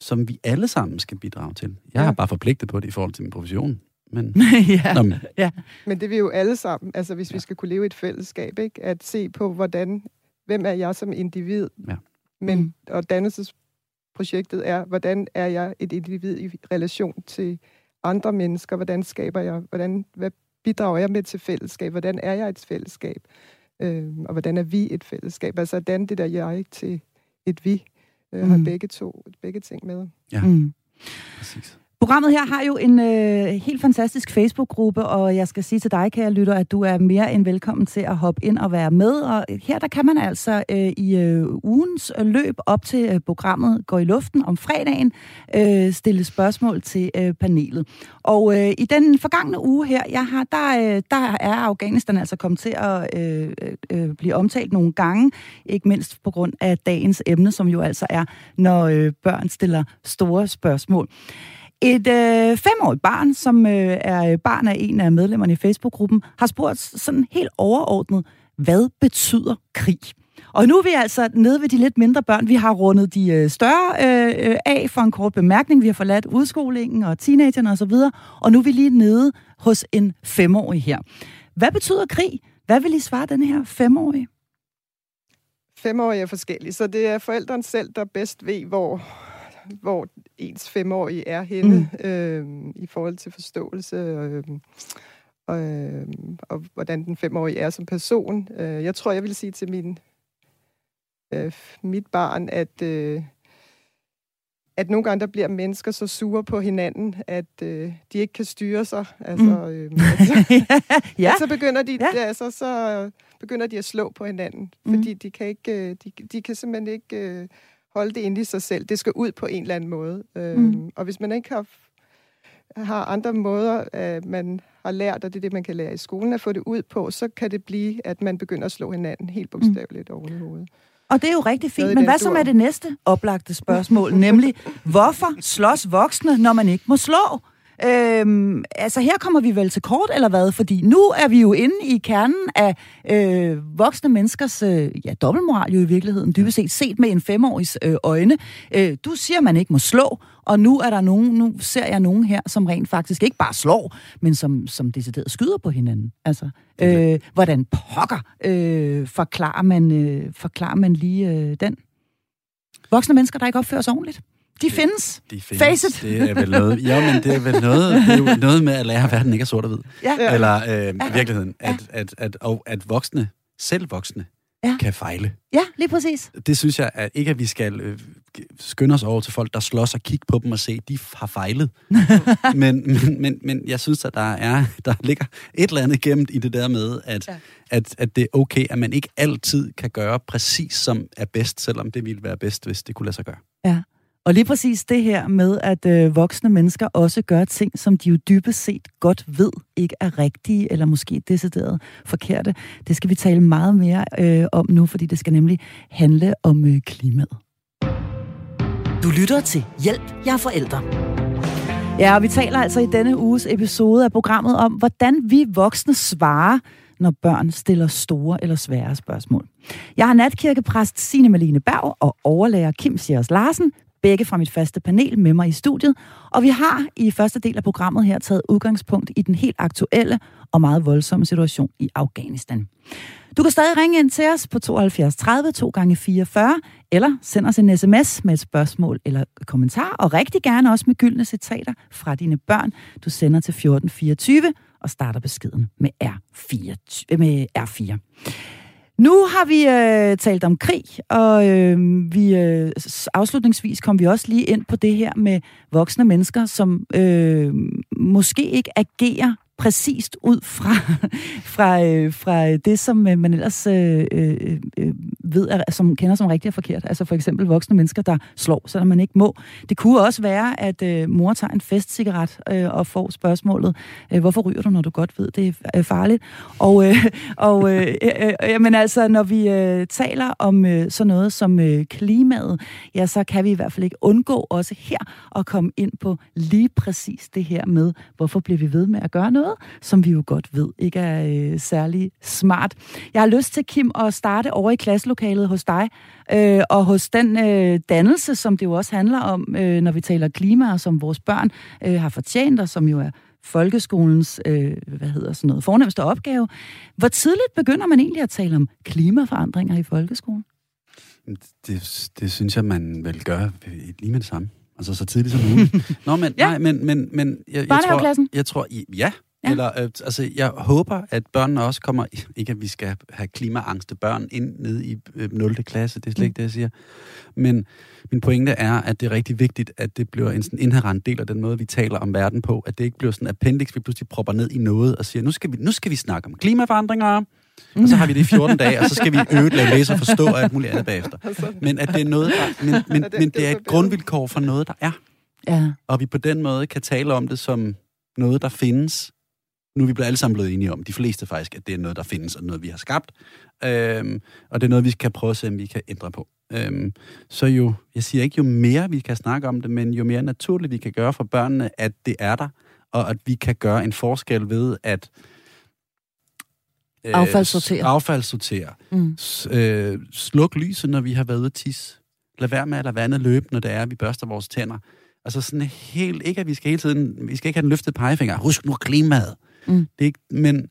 S4: som vi alle sammen skal bidrage til. Jeg ja. er bare forpligtet på det i forhold til min profession. Men, (laughs)
S2: ja. Nå, men. ja.
S3: men det vil jo alle sammen, altså hvis ja. vi skal kunne leve i et fællesskab, ikke? at se på, hvordan, hvem er jeg som individ, ja. men, mm. og dannelsesprojektet er, hvordan er jeg et individ i relation til andre mennesker? Hvordan skaber jeg, hvordan, hvad bidrager jeg med til fællesskab? Hvordan er jeg et fællesskab? Øh, og hvordan er vi et fællesskab? Altså, hvordan det der jeg til et vi, øh, mm. har begge to, begge ting med.
S4: Ja, mm. præcis.
S2: Programmet her har jo en øh, helt fantastisk Facebook-gruppe, og jeg skal sige til dig, kære lytter, at du er mere end velkommen til at hoppe ind og være med. Og her der kan man altså øh, i øh, ugens løb op til øh, programmet går i luften om fredagen øh, stille spørgsmål til øh, panelet. Og øh, i den forgangne uge her, jeg har, der, øh, der er Afghanistan altså kommet til at øh, øh, blive omtalt nogle gange, ikke mindst på grund af dagens emne, som jo altså er, når øh, børn stiller store spørgsmål. Et øh, femårigt barn, som øh, er øh, barn af en af medlemmerne i Facebook-gruppen, har spurgt sådan helt overordnet, hvad betyder krig? Og nu er vi altså nede ved de lidt mindre børn. Vi har rundet de øh, større øh, øh af for en kort bemærkning. Vi har forladt udskolingen og teenagerne osv. Og, og nu er vi lige nede hos en femårig her. Hvad betyder krig? Hvad vil I svare den her femårige?
S3: Femårige er forskellige, så det er forældrene selv, der bedst ved, hvor hvor ens femårige er henne mm. øh, i forhold til forståelse øh, og, øh, og hvordan den femårige er som person. Øh, jeg tror, jeg vil sige til min øh, mit barn, at øh, at nogle gange der bliver mennesker så sure på hinanden, at øh, de ikke kan styre sig. Altså, mm. (laughs) øh, altså, ja. så begynder de, ja. altså, så begynder de at slå på hinanden, mm. fordi de kan ikke, øh, de, de kan simpelthen ikke øh, holde det inde i sig selv. Det skal ud på en eller anden måde. Øhm, mm. Og hvis man ikke har, har andre måder, øh, man har lært, og det er det, man kan lære i skolen, at få det ud på, så kan det blive, at man begynder at slå hinanden helt mm. bogstaveligt mm. oven i hovedet.
S2: Og det er jo rigtig fint, men hvad så med det næste oplagte spørgsmål, nemlig, (laughs) hvorfor slås voksne, når man ikke må slå? Øhm, altså her kommer vi vel til kort, eller hvad? Fordi nu er vi jo inde i kernen af øh, voksne menneskers øh, ja, dobbeltmoral jo i virkeligheden, dybest set set med en femårigs øh, øjne. Øh, du siger, man ikke må slå, og nu er der nogen, nu ser jeg nogen her, som rent faktisk ikke bare slår, men som, som decideret skyder på hinanden. Altså, øh, hvordan pokker øh, forklarer, man, øh, forklarer man lige øh, den? Voksne mennesker, der ikke opfører sig ordentligt? De findes. De findes. Face it.
S4: Det er vel noget, ja, men det er vel noget, det er jo noget med at lære, at verden ikke er sort og hvid. Ja. Eller øh, ja. virkeligheden. At, ja. at, at, og at voksne, selv voksne, ja. kan fejle.
S2: Ja, lige præcis.
S4: Det synes jeg at ikke, at vi skal øh, skynde os over til folk, der slås og kigge på dem og se, de har fejlet. (laughs) men, men, men, men jeg synes, at der, er, der ligger et eller andet gemt i det der med, at, ja. at, at det er okay, at man ikke altid kan gøre præcis som er bedst, selvom det ville være bedst, hvis det kunne lade sig gøre.
S2: Ja. Og lige præcis det her med, at øh, voksne mennesker også gør ting, som de jo dybest set godt ved ikke er rigtige, eller måske decideret forkerte, det skal vi tale meget mere øh, om nu, fordi det skal nemlig handle om øh, klimaet.
S1: Du lytter til Hjælp, jeg er forældre.
S2: Ja, og vi taler altså i denne uges episode af programmet om, hvordan vi voksne svarer, når børn stiller store eller svære spørgsmål. Jeg har natkirkepræst Signe Malene Berg og overlærer Kim Sjærs Larsen begge fra mit faste panel med mig i studiet. Og vi har i første del af programmet her taget udgangspunkt i den helt aktuelle og meget voldsomme situation i Afghanistan. Du kan stadig ringe ind til os på 72 30 2 gange 44 eller send os en sms med et spørgsmål eller kommentar, og rigtig gerne også med gyldne citater fra dine børn. Du sender til 1424 og starter beskeden med R4. Med R4. Nu har vi øh, talt om krig, og øh, vi øh, afslutningsvis kom vi også lige ind på det her med voksne mennesker, som øh, måske ikke agerer præcist ud fra, (laughs) fra, øh, fra det, som øh, man ellers øh, øh, øh ved, er, som kender som rigtigt og forkert. Altså for eksempel voksne mennesker, der slår, selvom man ikke må. Det kunne også være, at øh, mor tager en festcigaret øh, og får spørgsmålet, øh, hvorfor ryger du, når du godt ved, det er øh, farligt? Og, øh, (laughs) og øh, øh, øh, øh men altså, når vi øh, taler om øh, sådan noget som øh, klimaet, ja, så kan vi i hvert fald ikke undgå også her at komme ind på lige præcis det her med, hvorfor bliver vi ved med at gøre noget, som vi jo godt ved ikke er øh, særlig smart. Jeg har lyst til, Kim, at starte over i klasselokalet hos dig, øh, og hos den øh, dannelse, som det jo også handler om, øh, når vi taler klima, og som vores børn øh, har fortjent, og som jo er folkeskolens, øh, hvad hedder sådan noget, fornemmeste opgave. Hvor tidligt begynder man egentlig at tale om klimaforandringer i folkeskolen?
S4: Det, det synes jeg, man vil gøre lige med det samme. Altså så tidligt som muligt. (laughs) Nå, men, ja. nej, men, men, men jeg, jeg, tror, jeg tror, ja, Ja. Eller, øh, altså, jeg håber, at børnene også kommer... Ikke, at vi skal have klimaangste børn ind ned i øh, 0. klasse, det er slet ikke mm. det, jeg siger. Men min pointe er, at det er rigtig vigtigt, at det bliver en sådan inherent del af den måde, vi taler om verden på. At det ikke bliver sådan en appendix, vi pludselig propper ned i noget og siger, nu skal vi, nu skal vi snakke om klimaforandringer, og så har vi det i 14 dage, og så skal vi øve lave læse forstå og alt muligt andet bagefter. (laughs) Men at det er noget, der, men, men, men det er et grundvilkår for noget, der er. Ja. Og vi på den måde kan tale om det som noget, der findes, nu er vi blevet alle sammen blevet enige om, de fleste faktisk, at det er noget, der findes, og noget, vi har skabt. Øhm, og det er noget, vi kan prøve at se, om vi kan ændre på. Øhm, så jo, jeg siger ikke, jo mere vi kan snakke om det, men jo mere naturligt vi kan gøre for børnene, at det er der, og at vi kan gøre en forskel ved at
S2: øh, affaldssortere.
S4: affaldssortere. Mm. øh, sluk lyset, når vi har været ude at tisse. Lad være med at lade vandet løbe, når det er, at vi børster vores tænder. Altså sådan helt, ikke at vi skal hele tiden, vi skal ikke have den løftede pegefinger. Husk nu klimaet. Mm. Det er ikke, men,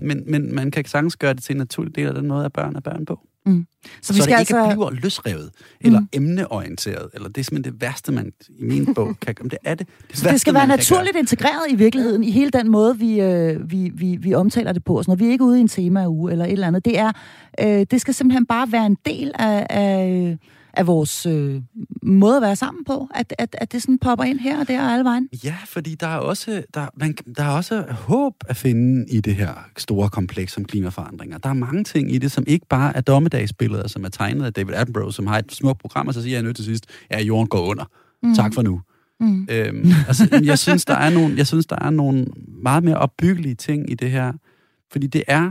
S4: men, men man kan sagtens gøre det til en naturlig del af den måde, at børn er børn på. Mm. Så, vi så skal det ikke altså... bliver løsrevet, eller mm. emneorienteret, eller det er simpelthen det værste, man i min bog (laughs) kan gøre. Det er det.
S2: Det, så det skal være naturligt integreret i virkeligheden, i hele den måde, vi, øh, vi, vi, vi omtaler det på. Så når vi er ikke ude i en tema uge eller et eller andet, det, er, øh, det skal simpelthen bare være en del af, af af vores øh, måde at være sammen på? At, at, at det sådan popper ind her og der og alle vejen?
S4: Ja, fordi der er også, der, man, der er også håb at finde i det her store kompleks om klimaforandringer. Der er mange ting i det, som ikke bare er dommedagsbilleder, som er tegnet af David Attenborough, som har et smukt program, og så siger jeg nødt til sidst, ja, jorden går under. Mm. Tak for nu. Mm. Øhm, altså, jeg synes, der er nogle, jeg synes, der er nogle meget mere opbyggelige ting i det her. Fordi det er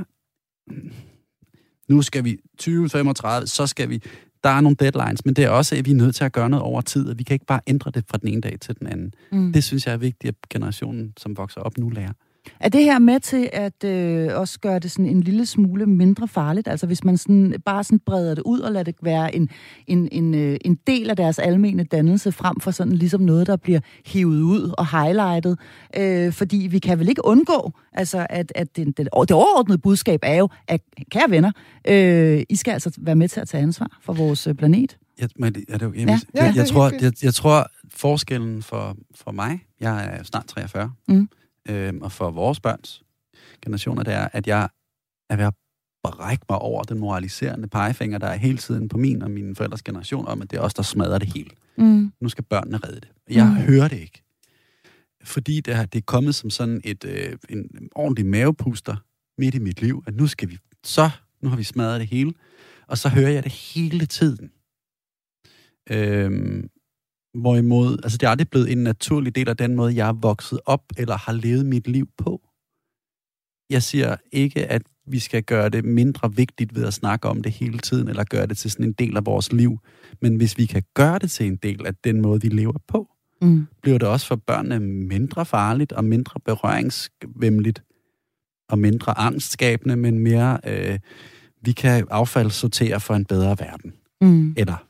S4: nu skal vi 2035, så skal vi der er nogle deadlines, men det er også, at vi er nødt til at gøre noget over tid, og vi kan ikke bare ændre det fra den ene dag til den anden. Mm. Det synes jeg er vigtigt, at generationen, som vokser op nu, lærer.
S2: Er det her med til at øh, også gøre det sådan en lille smule mindre farligt? Altså hvis man sådan, bare sådan breder det ud og lader det være en, en, en, øh, en del af deres almene dannelse, frem for sådan ligesom noget, der bliver hivet ud og highlightet. Øh, fordi vi kan vel ikke undgå, altså at, at det, det, det overordnede budskab er jo, at kære venner, øh, I skal altså være med til at tage ansvar for vores øh, planet.
S4: Jeg, men, er det okay? Ja. Jeg, jeg, jeg, tror, jeg, jeg tror, forskellen for, for mig, jeg er snart 43, mm øh, og for vores børns generationer, det er, at jeg er ved at brække mig over den moraliserende pegefinger, der er hele tiden på min og mine forældres generation, om at det er os, der smadrer det hele. Mm. Nu skal børnene redde det. Jeg mm. hører det ikke. Fordi det, er, det er kommet som sådan et, øh, en ordentlig mavepuster midt i mit liv, at nu skal vi, så, nu har vi smadret det hele, og så hører jeg det hele tiden. Øhm, Hvorimod, altså det er aldrig blevet en naturlig del af den måde, jeg er vokset op eller har levet mit liv på. Jeg siger ikke, at vi skal gøre det mindre vigtigt ved at snakke om det hele tiden, eller gøre det til sådan en del af vores liv. Men hvis vi kan gøre det til en del af den måde, vi lever på, mm. bliver det også for børnene mindre farligt og mindre berøringsvemmeligt og mindre angstskabende, men mere, øh, vi kan affaldssortere for en bedre verden. Mm. Eller,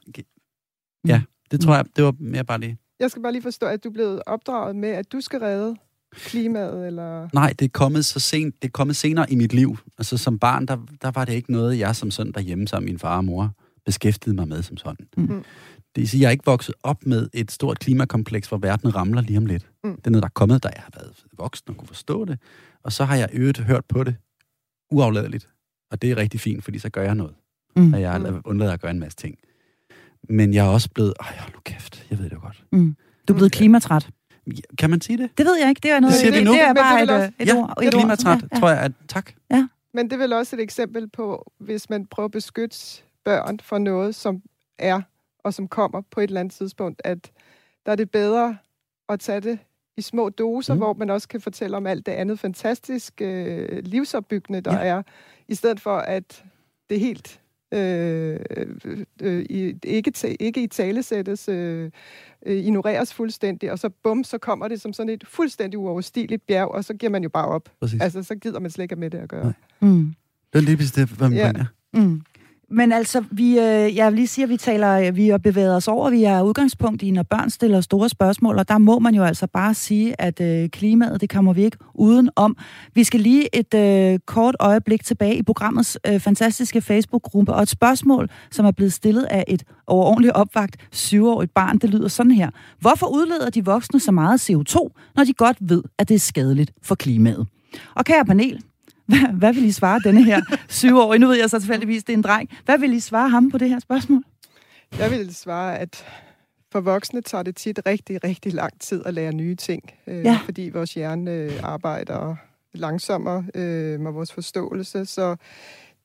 S4: ja, det tror mm. jeg, det var mere bare lige.
S3: Jeg skal bare lige forstå, at du er blevet opdraget med, at du skal redde klimaet, eller...
S4: Nej, det er kommet så sent, det er kommet senere i mit liv. Altså som barn, der, der var det ikke noget, jeg som sådan derhjemme sammen med min far og mor beskæftigede mig med som sådan.
S2: Mm.
S4: Det vil sige, jeg er ikke vokset op med et stort klimakompleks, hvor verden ramler lige om lidt.
S3: Mm.
S4: Det er noget, der er kommet, da jeg har været voksen og kunne forstå det. Og så har jeg øvet hørt på det uafladeligt. Og det er rigtig fint, fordi så gør jeg noget.
S2: Mm.
S4: Og jeg
S3: Mm.
S4: undlader at gøre en masse ting. Men jeg er også blevet... Ej, hold nu kæft, jeg ved det jo godt.
S2: Mm. Du er blevet klimatræt.
S4: Kan man sige det?
S2: Det ved jeg ikke. Det er noget.
S4: Det siger
S2: det,
S4: nu.
S2: det er
S3: det
S2: bare
S3: vil
S2: et,
S3: også-
S2: et
S4: ja,
S2: ord. et
S4: er klimatræt,
S2: Ja, ja.
S4: tror jeg. At, tak.
S3: Men det er vel også et eksempel på, hvis man prøver at beskytte børn for noget, som er og som kommer på et eller andet tidspunkt, at der er det bedre at tage det i små doser,
S4: Mm.
S3: hvor man også kan fortælle om alt det andet fantastiske øh, livsopbyggende, der
S4: Ja.
S3: ja. er, i stedet for at det helt øh, øh, ikke, ta- ikke i talesættes, øh, øh, ignoreres fuldstændig, og så bum, så kommer det som sådan et fuldstændig uoverstigeligt bjerg, og så giver man jo bare op.
S4: Præcis.
S3: Altså, så gider man slet ikke med det at gøre.
S4: Nej.
S2: Mm.
S4: Det er lige præcis det, hvad man
S3: Ja.
S4: ja.
S2: Mm. Men altså, vi, øh, jeg vil lige sige, at vi taler, øh, vi har bevæget os over, vi er udgangspunkt i, når børn stiller store spørgsmål, og der må man jo altså bare sige, at øh, klimaet, det kommer vi ikke uden om. Vi skal lige et øh, kort øjeblik tilbage i programmets øh, fantastiske Facebook-gruppe, og et spørgsmål, som er blevet stillet af et overordentligt opvagt syvårigt barn, det lyder sådan her. Hvorfor udleder de voksne så meget CO2, når de godt ved, at det er skadeligt for klimaet? Og kære panel, hvad, hvad vil I svare denne her syvårige? Nu ved jeg så tilfældigvis, det er en dreng. Hvad vil I svare ham på det her spørgsmål?
S3: Jeg vil svare, at for voksne tager det tit rigtig, rigtig lang tid at lære nye ting, øh,
S2: Ja.
S3: fordi vores hjerne øh, arbejder langsommere øh, med vores forståelse. Så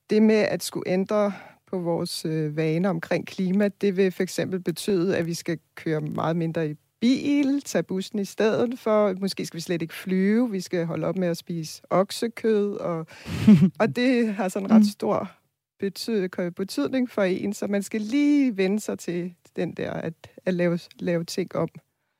S3: det med at skulle ændre på vores øh, vaner omkring klima, det vil for eksempel betyde, at vi skal køre meget mindre i bil, tage bussen i stedet for. Måske skal vi slet ikke flyve, vi skal holde op med at spise oksekød, og, (laughs) og det har sådan en ret stor betyd, betydning for en, så man skal lige vende sig til den der, at, at lave, lave ting om.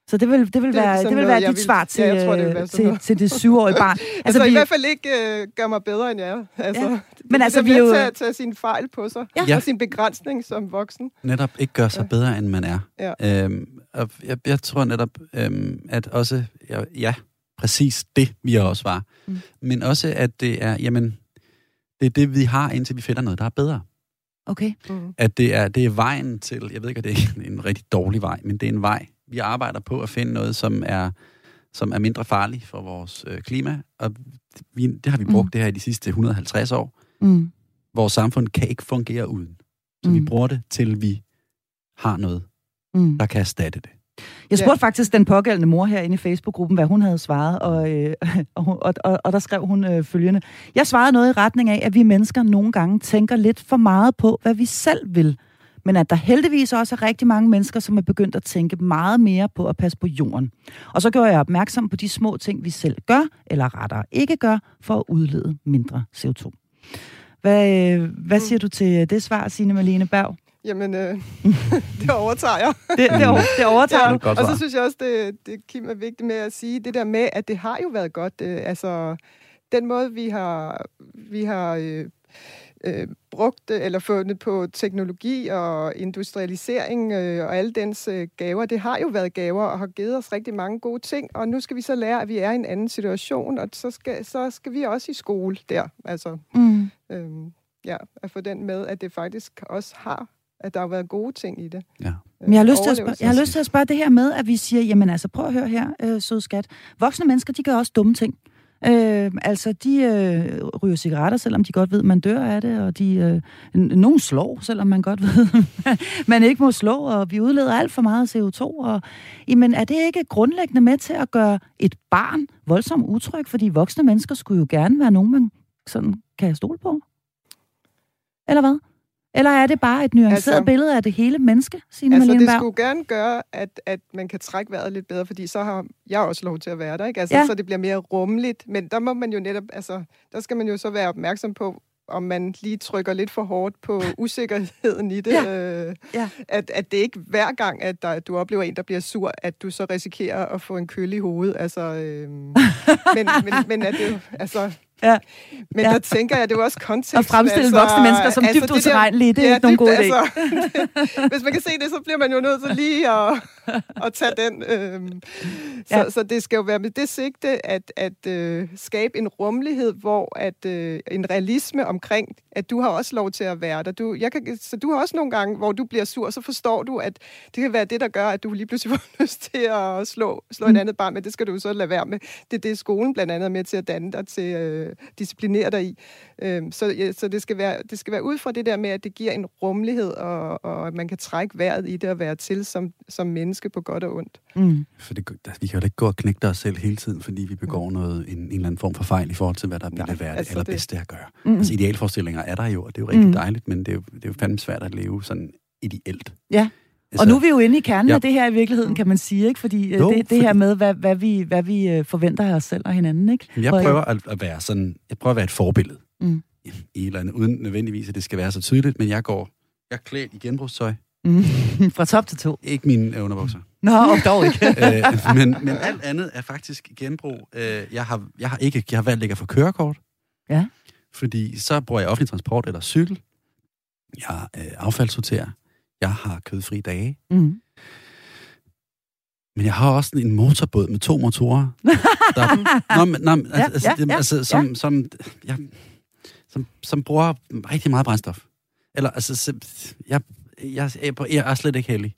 S2: Så det vil, det vil
S3: Det
S2: være, det vil
S3: noget,
S2: være dit
S3: vil-
S2: svar til,
S3: Ja, jeg tror, det vil
S2: øh, til, til det syvårige barn. (laughs)
S3: Altså, altså i
S2: vi,
S3: hvert fald ikke øh, gør mig bedre, end jeg er. Altså,
S2: Ja. Men altså,
S3: det
S2: vi jo-
S3: at tage sine fejl på sig,
S2: Ja.
S3: ja. og sin begrænsning som voksen.
S4: netop ikke gør sig
S3: Ja.
S4: bedre, end man er.
S3: Ja.
S4: Øhm, og jeg, jeg tror netop, øhm, at også, ja, ja, præcis det, vi også var.
S2: Mm.
S4: Men også, at det er, jamen, det er det, vi har, indtil vi finder noget, der er bedre.
S2: Okay.
S3: Mm.
S4: At det er, det er vejen til, jeg ved ikke, at det er en rigtig dårlig vej, men det er en vej. Vi arbejder på at finde noget, som er, som er mindre farligt for vores øh, klima, og vi, det har vi brugt
S2: Mm.
S4: det her i de sidste 150 år.
S2: Mm.
S4: Vores samfund kan ikke fungere uden. Så mm. vi bruger det, til vi har noget,
S2: Mm.
S4: der kan erstatte det.
S2: Jeg spurgte faktisk den pågældende mor herinde i Facebook-gruppen, hvad hun havde svaret, og, øh, (laughs) og, og, og, og der skrev hun øh, følgende. Jeg svarede noget i retning af, at vi mennesker nogle gange tænker lidt for meget på, hvad vi selv vil. Men at der heldigvis også er rigtig mange mennesker, som er begyndt at tænke meget mere på at passe på jorden. Og så gør jeg opmærksom på de små ting, vi selv gør, eller rettere ikke gør, for at udlede mindre CO2. Hvad, øh, hvad siger du til det svar, Signe Malene Berg?
S3: Jamen, øh, (laughs) det overtager jeg.
S2: Det, det, over, det overtager
S4: Ja.
S2: du.
S4: et godt
S3: og så synes jeg også, det, det Kim er vigtigt med at sige, det der med, at det har jo været godt. Øh, altså, den måde, vi har, vi har øh, øh, brugt det, eller fundet på teknologi og industrialisering øh, og alle dens øh, gaver, det har jo været gaver og har givet os rigtig mange gode ting, og nu skal vi så lære, at vi er i en anden situation, og så skal, så skal vi også i skole der. Altså,
S2: Mm.
S3: øhm, ja, at få den med, at det faktisk også har, at der har været gode ting i det.
S4: Ja.
S2: Men jeg har, lyst til at spørge, jeg har lyst til at spørge det her med, at vi siger, jamen altså, prøv at høre her, øh, sød skat. Voksne mennesker, de gør også dumme ting. Øh, altså, de øh, ryger cigaretter, selvom de godt ved, man dør af det, og de, øh, n- nogen slår, selvom man godt (laughs) ved, man ikke må slå, og vi udleder alt for meget CO2. Og, jamen, er det ikke grundlæggende med til at gøre et barn voldsomt utryg? Fordi voksne mennesker skulle jo gerne være nogen, man sådan kan stole på. Eller hvad? Eller er det bare et nuanceret altså, billede af det hele menneske, Signe
S3: Altså,
S2: Malene
S3: det skulle gerne gøre, at, at man kan trække vejret lidt bedre, fordi så har jeg også lov til at være der, ikke? Altså,
S2: Ja.
S3: så det bliver mere rummeligt. Men der må man jo netop, altså, der skal man jo så være opmærksom på, om man lige trykker lidt for hårdt på (laughs) usikkerheden i det.
S2: Ja.
S3: Øh,
S2: Ja.
S3: at, at det ikke hver gang, at der, du oplever en, der bliver sur, at du så risikerer at få en køle i hovedet. Altså, øh, men, men, men at det altså...
S2: Ja.
S3: Men
S2: Ja.
S3: der tænker jeg, det er jo også kontekst.
S2: At fremstille voksne mennesker som dybt
S3: det der-
S2: utilregnelige, det er ikke nogen
S3: dybt,
S2: god idé.
S3: Altså, (laughs) hvis man kan se det, så bliver man jo nødt til lige at, (laughs) at tage den. Øh, så, ja. så det skal jo være med det sigte, at, at øh, skabe en rummelighed, hvor at øh, en realisme omkring, at du har også lov til at være der. Du, jeg kan, så du har også nogle gange, hvor du bliver sur, så forstår du, at det kan være det, der gør, at du lige pludselig (laughs) får lyst til at slå, slå mm. et andet barn, men det skal du så lade være med. Det er det, skolen blandt andet er med til at danne dig, til øh, disciplinere dig i. Øh, så ja, så det, skal være, det skal være ud fra det der med, at det giver en rummelighed, og, og at man kan trække vejret i det og være til som, som menneske på godt og ondt.
S4: Mm. For det, vi kan jo ikke gå og knække os selv hele tiden, fordi vi begår mm. noget, en, en eller anden form for fejl i forhold til, hvad der vil være altså det allerbedste det. at gøre. Mm. Altså idealforestillinger er der jo, og det er jo rigtig mm. dejligt, men det er jo, det er jo fandme svært at leve sådan ideelt.
S2: Ja. Altså, og nu er vi jo inde i kernen ja. af det her i virkeligheden, kan man sige, ikke? Fordi øh, jo, det, det fordi... her med, hvad, hvad, vi, hvad vi øh, forventer af os selv og hinanden, ikke?
S4: Jeg prøver at, at være sådan, jeg prøver at være et forbillede. Mm i eller andet, uden nødvendigvis, at det skal være så tydeligt, men jeg går, jeg er klædt i genbrugstøj. Mm. (laughs)
S2: Fra top til to?
S4: Ikke mine underbukser.
S2: Nå, dog ikke. (laughs)
S4: øh, men, men alt andet er faktisk genbrug. Øh, jeg, har, jeg har ikke, jeg har valgt ikke at få kørekort.
S2: Ja.
S4: Fordi så bruger jeg offentlig transport eller cykel. Jeg øh, affaldssorterer. Jeg har kødfri dage. Mm. Men jeg har også en motorbåd med to motorer. (laughs) Der, nå, nå, altså, ja, altså, det, ja, altså, som, ja. som, jeg, som, som bruger rigtig meget brændstof. Eller, altså, jeg, jeg, jeg, jeg er slet ikke heldig.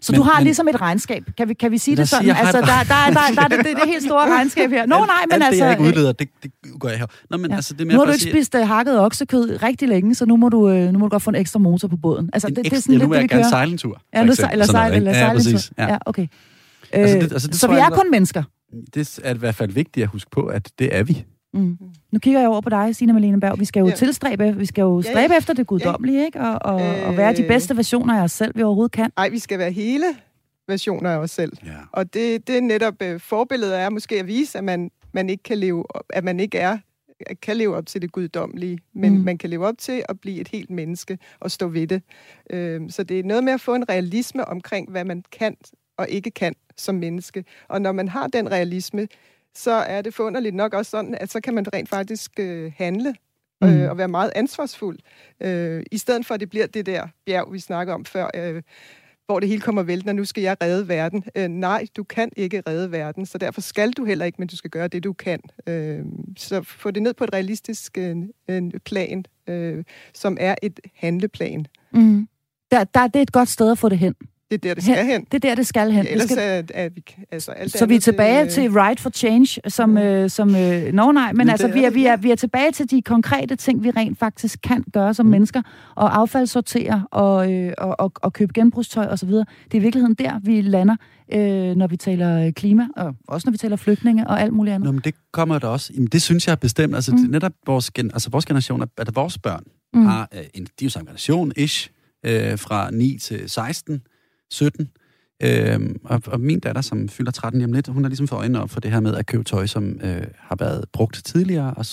S2: Så men, du har men, ligesom et regnskab, kan vi, kan vi sige det sådan? Sige, altså, der, der, der, der er det, det, det helt store (laughs) regnskab her. Nå, nej, men
S4: alt
S2: altså... det,
S4: jeg ikke udleder, det, det gør jeg her. Nå, men, ja. altså, det er mere
S2: nu har du ikke sige, spist uh, hakket oksekød rigtig længe, så nu må, du, uh, nu må du godt få en ekstra motor på båden. Altså, det,
S4: det,
S2: er
S4: sådan ja, lidt, nu vil jeg gerne sejle en tur.
S2: Ja, nu, eller sejle, eller sejle en tur. Ja, okay. Altså, det, altså, det så vi er kun mennesker.
S4: Det er i hvert fald vigtigt at huske på, at det er vi.
S2: Mm. Nu kigger jeg over på dig, Signe Malene Berg. Vi skal jo ja. tilstræbe, vi skal jo stræbe ja. efter det guddommelige, ja. ikke? Og, og, øh... og være de bedste versioner af os selv, vi overhovedet kan.
S3: Nej, vi skal være hele versioner af os selv. Ja. Og det, det netop uh, forbilledet er måske at vise, at man, man ikke kan leve, at man ikke er kan leve op til det guddommelige, men mm. man kan leve op til at blive et helt menneske og stå ved det. Uh, så det er noget med at få en realisme omkring, hvad man kan og ikke kan som menneske. Og når man har den realisme, så er det forunderligt nok også sådan, at så kan man rent faktisk øh, handle øh, mm. og være meget ansvarsfuld, øh, i stedet for at det bliver det der bjerg, vi snakker om før, øh, hvor det hele kommer vælten, og nu skal jeg redde verden. Øh, nej, du kan ikke redde verden, så derfor skal du heller ikke, men du skal gøre det, du kan. Øh, så få det ned på et realistisk øh, plan, øh, som er et handleplan.
S2: Mm. Der, der, det er et godt sted at få det hen.
S3: Det er der, det skal hen.
S2: Det er der, det skal hen.
S3: Ja, ellers
S2: skal...
S3: er, er vi... Altså, alt
S2: så vi er tilbage det, til Right for Change, som... Ja. Øh, som øh, no, nej, men, men altså, vi er, vi, er, vi er tilbage til de konkrete ting, vi rent faktisk kan gøre som mm. mennesker, og affaldssortere, og, øh, og, og, og købe genbrugstøj osv. Det er i virkeligheden der, vi lander, øh, når vi taler klima, og også når vi taler flygtninge og alt muligt andet.
S4: Nå, men det kommer der også. Jamen, det synes jeg er bestemt. Altså, mm. netop vores, gen, altså, vores generation, at vores børn mm. har øh, en, de er jo samme generation-ish, øh, fra 9 til 16, 17. Øhm, og, og min datter, som fylder 13 hjem lidt, hun har ligesom fået øjnene op for det her med at købe tøj, som øh, har været brugt tidligere, og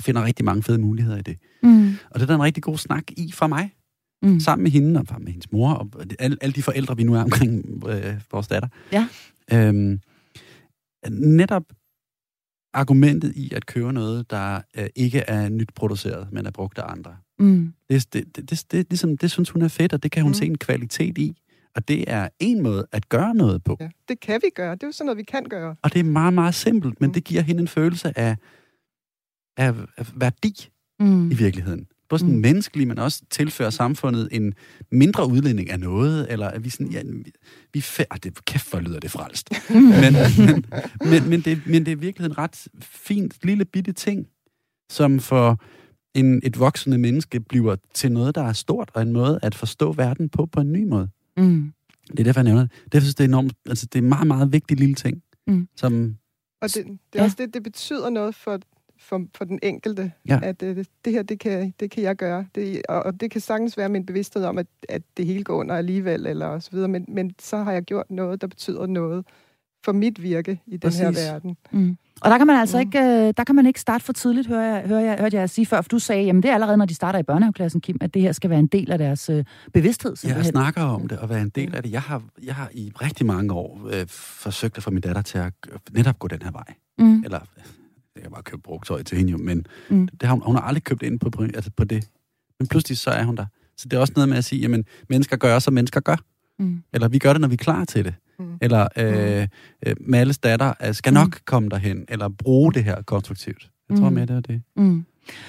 S4: finder rigtig mange fede muligheder i det. Mm. Og det er der en rigtig god snak i fra mig, mm. sammen med hende, og med hendes mor, og alle, alle de forældre, vi nu er omkring øh, vores datter.
S2: Ja.
S4: Øhm, netop argumentet i at købe noget, der øh, ikke er nyt produceret, men er brugt af andre. Mm. Det, det, det, det, det, ligesom, det synes hun er fedt, og det kan hun mm. se en kvalitet i. Og det er en måde at gøre noget på. Ja,
S3: det kan vi gøre. Det er jo sådan noget, vi kan gøre.
S4: Og det er meget, meget simpelt, men mm. det giver hende en følelse af, af, af værdi mm. i virkeligheden. Både sådan mm. menneskelig, men også tilfører samfundet en mindre udlænding af noget, eller at vi sådan, ja, vi, vi ah, det, kæft, hvor lyder det frelst. (laughs) men, men, men, men, det, men det er i virkeligheden ret fint, lille bitte ting, som for en, et voksende menneske bliver til noget, der er stort, og en måde at forstå verden på, på en ny måde. Mm. Det er derfor, jeg nævner det. Derfor synes det er enormt, altså det er en meget, meget vigtig lille ting, mm. som...
S3: Og det, det er ja. også det, det betyder noget for, for, for den enkelte, ja. at det, det her, det kan, det kan jeg gøre. Det, og, og det kan sagtens være min bevidsthed om, at, at det hele går under alligevel, eller så videre, men, men så har jeg gjort noget, der betyder noget for mit virke i den Præcis. her verden.
S2: Mm. Og der kan man altså mm. ikke, øh, der kan man ikke starte for tidligt, hører jeg, hører jeg, hørte jeg sige før, for du sagde, jamen det er allerede, når de starter i børnehaveklassen, Kim, at det her skal være en del af deres øh, bevidsthed.
S4: Simpelthen. Jeg snakker om det, og være en del af det. Jeg har, jeg har i rigtig mange år øh, forsøgt at få min datter til at netop gå den her vej. Mm. Eller, jeg kan bare købe brugtøj til hende jo, men mm. det har hun, hun har aldrig købt ind på, altså på det. Men pludselig så er hun der. Så det er også noget med at sige, jamen mennesker gør, som mennesker gør. Mm. Eller vi gør det, når vi er klar til det. Mm. Eller øh, øh, Malles datter øh, skal nok mm. komme derhen, eller bruge det her konstruktivt. Jeg tror mm. mere, det er det.
S2: Mm.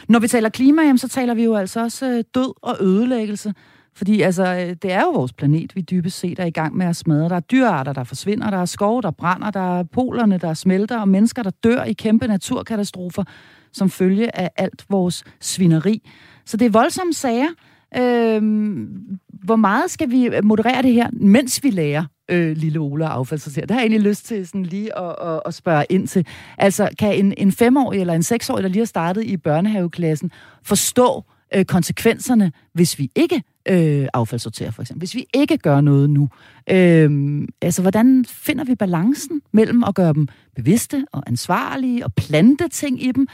S2: Når vi taler klima, jamen, så taler vi jo altså også øh, død og ødelæggelse. Fordi altså, øh, det er jo vores planet, vi dybest set er i gang med at smadre. Der er dyrearter, der forsvinder, der er skove, der brænder, der er polerne, der smelter, og mennesker, der dør i kæmpe naturkatastrofer som følge af alt vores svineri. Så det er voldsomme sager. Øhm, hvor meget skal vi moderere det her, mens vi lærer øh, lille Ola og affaldssorterer. Det har jeg egentlig lyst til sådan lige at, at, at spørge ind til. Altså, kan en, en femårig eller en seksårig, der lige har startet i børnehaveklassen, forstå øh, konsekvenserne, hvis vi ikke øh, affaldssorterer, for eksempel? Hvis vi ikke gør noget nu? Øh, altså, hvordan finder vi balancen mellem at gøre dem bevidste og ansvarlige og plante ting i dem,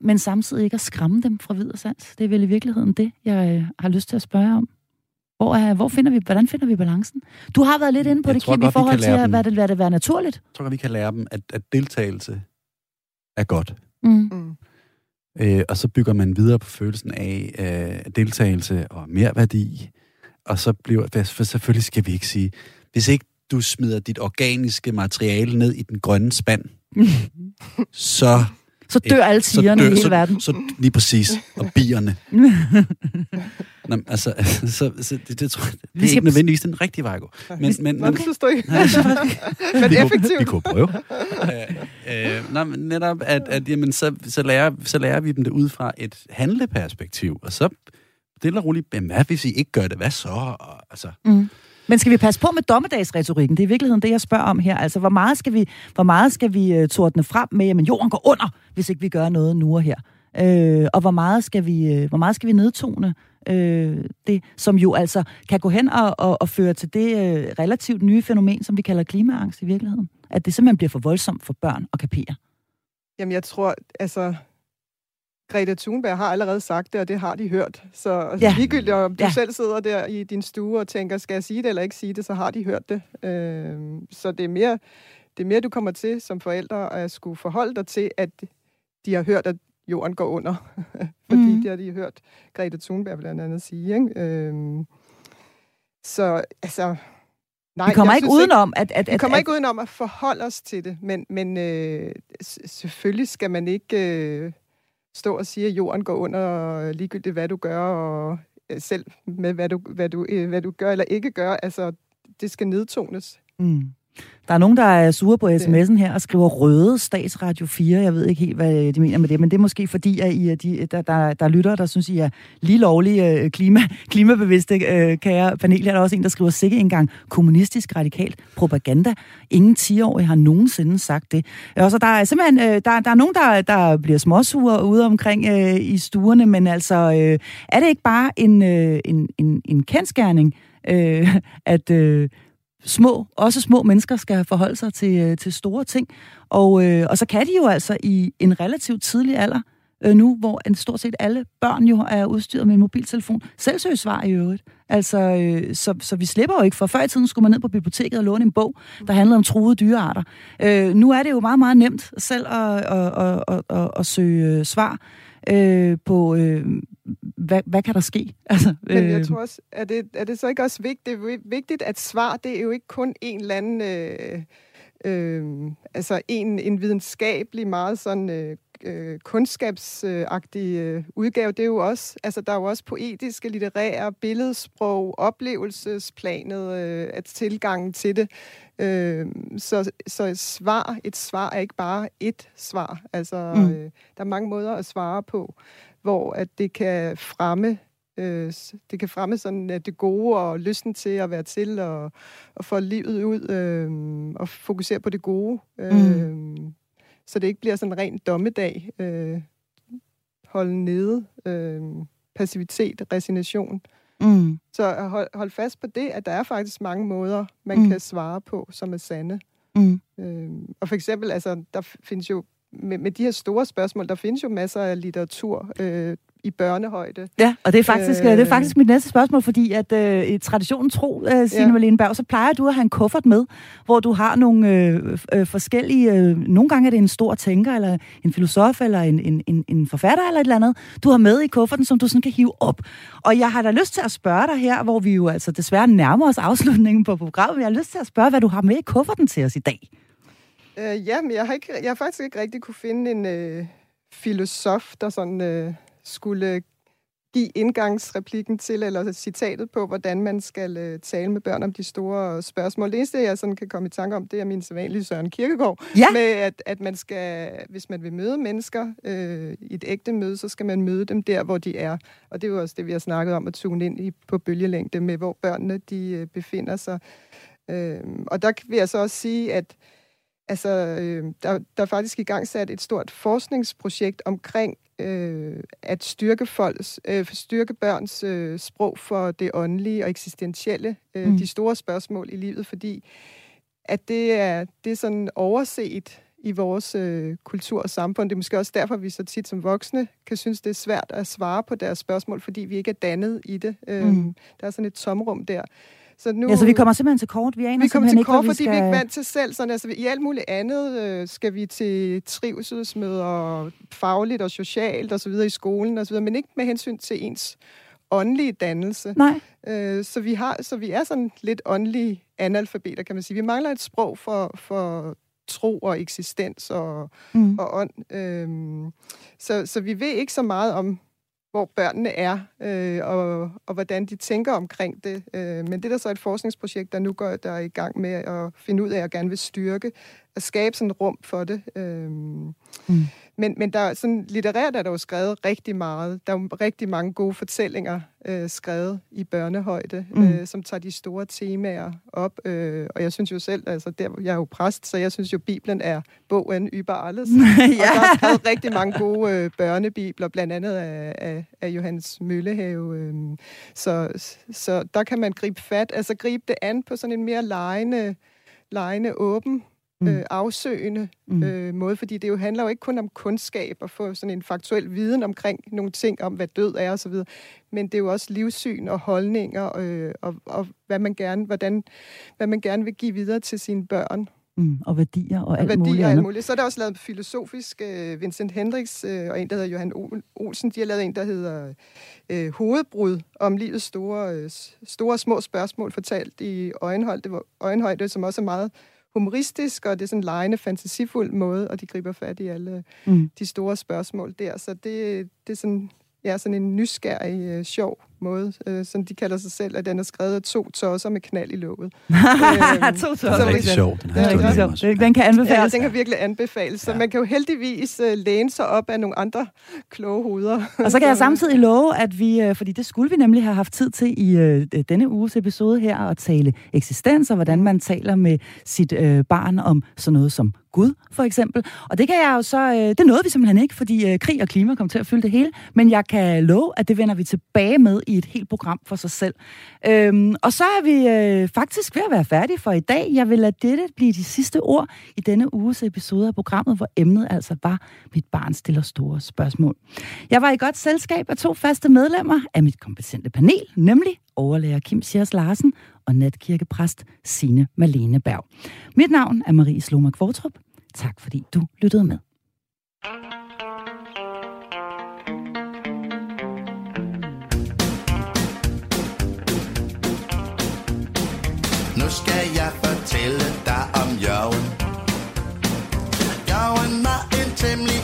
S2: men samtidig ikke at skræmme dem fra videre sans. Det er vel i virkeligheden det, jeg øh, har lyst til at spørge om. Hvor, er, hvor finder vi, hvordan finder vi balancen? Du har været lidt inde på jeg det, Kim, i forhold til, at hvad det, hvad det være naturligt.
S4: Jeg tror godt, vi kan lære dem, at, at deltagelse er godt. Mm. Mm. Øh, og så bygger man videre på følelsen af øh, deltagelse og mere værdi. Og så bliver, for selvfølgelig skal vi ikke sige, hvis ikke du smider dit organiske materiale ned i den grønne spand, (laughs) så
S2: så dør alle tigerne i hele
S4: så,
S2: verden.
S4: Så, så lige præcis. Og bierne. (laughs) Nå, altså, (laughs) så, så det, det, tror jeg, det er ikke nødvendigvis den rigtige vej at gå.
S3: Men, men, men, ikke? (laughs) men effektivt.
S4: Vi kunne prøve. øh, øh, nej, men netop, at, at jamen, så, så, lærer, så lærer vi dem det ud fra et handleperspektiv, og så det er roligt, jamen, hvad hvis I ikke gør det? Hvad så? Og, altså, mm.
S2: Men skal vi passe på med dommedagsretorikken? Det er i virkeligheden det, jeg spørger om her. Altså, hvor meget skal vi, hvor meget skal vi uh, tordne frem med, at jorden går under, hvis ikke vi gør noget nu og her? Øh, og hvor meget skal vi, uh, hvor meget skal vi nedtone øh, det, som jo altså kan gå hen og, og, og føre til det uh, relativt nye fænomen, som vi kalder klimaangst i virkeligheden? At det simpelthen bliver for voldsomt for børn at kapere?
S3: Jamen, jeg tror, altså, Greta Thunberg har allerede sagt det, og det har de hørt. Så altså, ja. ligegyldigt om du ja. selv sidder der i din stue og tænker, skal jeg sige det eller ikke sige det, så har de hørt det. Øh, så det er, mere, det er mere, du kommer til som forældre at skulle forholde dig til, at de har hørt, at jorden går under. (laughs) Fordi mm. det har de hørt Greta Thunberg blandt andet sige. Ikke? Øh, så altså...
S2: Nej, vi kommer ikke udenom
S3: at, at, at... Vi kommer at, ikke udenom at forholde os til det, men, men øh, selvfølgelig skal man ikke... Øh, stå og sige, at jorden går under øh, ligegyldigt, hvad du gør, og øh, selv med, hvad du, hvad du, øh, hvad du gør eller ikke gør. Altså, det skal nedtones. Mm.
S2: Der er nogen, der er sure på sms'en her og skriver røde statsradio 4. Jeg ved ikke helt, hvad de mener med det, men det er måske fordi, at I, de, der, der, der lytter, der synes, I er lige lovlige øh, klima, (laughs) klimabevidste, øh, kære panel. Er der også en, der skriver sikkert engang kommunistisk radikal propaganda. Ingen 10-årige har nogensinde sagt det. Og så der er simpelthen, øh, der, der er nogen, der, der bliver småsure ude omkring øh, i stuerne, men altså, øh, er det ikke bare en, øh, en, en, en kendskærning, øh, at... Øh, små, også små mennesker skal forholde sig til, øh, til store ting. Og, øh, og så kan de jo altså i en relativt tidlig alder, øh, nu, hvor en stort set alle børn jo er udstyret med en mobiltelefon, selv søge svar i øvrigt. Altså, øh, så, så vi slipper jo ikke, for før i tiden skulle man ned på biblioteket og låne en bog, der handlede om truede dyrearter. Øh, nu er det jo meget, meget nemt selv at, at, at, at, at, at søge øh, svar øh, på, øh, hvad, hvad kan der ske? (laughs)
S3: Altså. Men jeg øh, tror også, er det, er det så ikke også vigtigt, vigtigt, at svar, det er jo ikke kun en eller anden, øh, øh, altså en, en videnskabelig, meget sådan øh, øh, kundskabsagtig øh, udgave, det er jo også, altså der er jo også poetiske, litterære, billedsprog, oplevelsesplanet, øh, at tilgangen til det. Øh, så, så et svar, et svar er ikke bare et svar. Altså, mm. øh, der er mange måder at svare på, hvor at det kan fremme øh, det kan fremme sådan at det gode og lysten til at være til og, og få livet ud øh, og fokusere på det gode. Øh, mm. Så det ikke bliver sådan en ren dommedag. Øh, holde nede. Øh, passivitet, resignation. Mm. Så hold, hold fast på det, at der er faktisk mange måder, man mm. kan svare på, som er sande. Mm. Øhm, og for eksempel, altså, der findes jo, med, med de her store spørgsmål, der findes jo masser af litteratur, øh, i børnehøjde.
S2: Ja, og det er faktisk, øh, det er faktisk mit næste spørgsmål, fordi at øh, i traditionen tro, øh, Signe ja. Malene Berg, så plejer du at have en kuffert med, hvor du har nogle øh, øh, forskellige, øh, nogle gange er det en stor tænker, eller en filosof, eller en, en, en, en forfatter, eller et eller andet, du har med i kufferten, som du sådan kan hive op. Og jeg har da lyst til at spørge dig her, hvor vi jo altså desværre nærmer os afslutningen på programmet, jeg har lyst til at spørge, hvad du har med i kufferten til os i dag.
S3: Øh, ja, men jeg har, ikke, jeg har faktisk ikke rigtig kunne finde en øh, filosof, der sådan øh, skulle give indgangsreplikken til, eller citatet på, hvordan man skal øh, tale med børn om de store spørgsmål. Det eneste, jeg sådan kan komme i tanke om, det er min sædvanlige Søren Kirkegaard,
S2: ja.
S3: med at, at man skal, hvis man vil møde mennesker øh, i et ægte møde, så skal man møde dem der, hvor de er. Og det er jo også det, vi har snakket om, at tune ind i, på bølgelængde med, hvor børnene de øh, befinder sig. Øh, og der vil jeg så også sige, at Altså, øh, der, der er faktisk i gang sat et stort forskningsprojekt omkring øh, at styrke folks, øh, styrke børns øh, sprog for det åndelige og eksistentielle, øh, mm. de store spørgsmål i livet, fordi at det er, det er sådan overset i vores øh, kultur og samfund. Det er måske også derfor, vi så tit som voksne kan synes, det er svært at svare på deres spørgsmål, fordi vi ikke er dannet i det. Øh, mm. Der er sådan et tomrum der.
S2: Så nu, ja, så vi kommer simpelthen til kort. Vi, aner
S3: vi kommer til
S2: kort,
S3: ikke, fordi vi, skal... vi er ikke vant til selv. Sådan, altså, I alt muligt andet øh, skal vi til trivselsmøder, fagligt og socialt og så videre i skolen og så videre, men ikke med hensyn til ens åndelige dannelse.
S2: Nej.
S3: Øh, så, vi har, så vi er sådan lidt åndelige analfabeter, kan man sige. Vi mangler et sprog for, for tro og eksistens og, mm. og ånd. Øh, så, så vi ved ikke så meget om hvor børnene er, øh, og, og hvordan de tænker omkring det. Øh, men det er der så et forskningsprojekt, der nu går der er i gang med at finde ud af, at gerne vil styrke, at skabe sådan et rum for det. Øh, mm. Men, men der er sådan, litterært er der jo skrevet rigtig meget. Der er jo rigtig mange gode fortællinger øh, skrevet i børnehøjde, mm. øh, som tager de store temaer op. Øh, og jeg synes jo selv, altså der, jeg er jo præst, så jeg synes jo, Bibelen er bogen über alles. ja. (laughs) Og der er skrevet rigtig mange gode øh, børnebibler, blandt andet af, af, af Johannes Møllehave. Øh, så, så der kan man gribe fat, altså gribe det an på sådan en mere lejende, lejende åben mm. øh, afsøgende mm. øh, måde, fordi det jo handler jo ikke kun om kundskab og få sådan en faktuel viden omkring nogle ting om, hvad død er osv., men det er jo også livssyn og holdninger øh, og, og hvad man gerne, hvordan, hvad man gerne vil give videre til sine børn.
S2: Mm, og værdier og, og alt
S3: værdier
S2: muligt
S3: og alt muligt. Så er der også lavet filosofisk, øh, Vincent Hendricks øh, og en, der hedder Johan Olsen, de har lavet en, der hedder øh, Hovedbrud om livets store, øh, store små spørgsmål, fortalt i øjenhøjde, øjenhøjde, som også er meget humoristisk, og det er sådan en lejende, fantasifuld måde, og de griber fat i alle mm. de store spørgsmål der. Så det, det er sådan, ja, sådan en nysgerrig, øh, sjov måde, øh, som de kalder sig selv, at den er skrevet af to tosser med knald i låget. (laughs)
S2: øhm, to tosser.
S4: Det er rigtig sjovt. Den, her
S2: den kan anbefales.
S3: Ja, den kan virkelig anbefales. Så ja. man kan jo heldigvis øh, læne sig op af nogle andre kloge hoveder.
S2: Og så kan jeg (laughs) samtidig love, at vi, øh, fordi det skulle vi nemlig have haft tid til i øh, denne uges episode her, at tale eksistens og hvordan man taler med sit øh, barn om sådan noget som Gud, for eksempel. Og det kan jeg jo så, øh, det nåede vi simpelthen ikke, fordi øh, krig og klima kom til at fylde det hele, men jeg kan love, at det vender vi tilbage med i et helt program for sig selv. Øhm, og så er vi øh, faktisk ved at være færdige for i dag. Jeg vil lade dette blive de sidste ord i denne uges episode af programmet, hvor emnet altså var Mit barn stiller store spørgsmål. Jeg var i godt selskab af to faste medlemmer af mit kompetente panel, nemlig overlæger Kim Sjærs Larsen og natkirkepræst Sine Malene Berg. Mit navn er Marie Sloma Kvortrup. Tak fordi du lyttede med.
S5: Nu skal jeg fortælle dig om Jørgen. Jørgen var en temmelig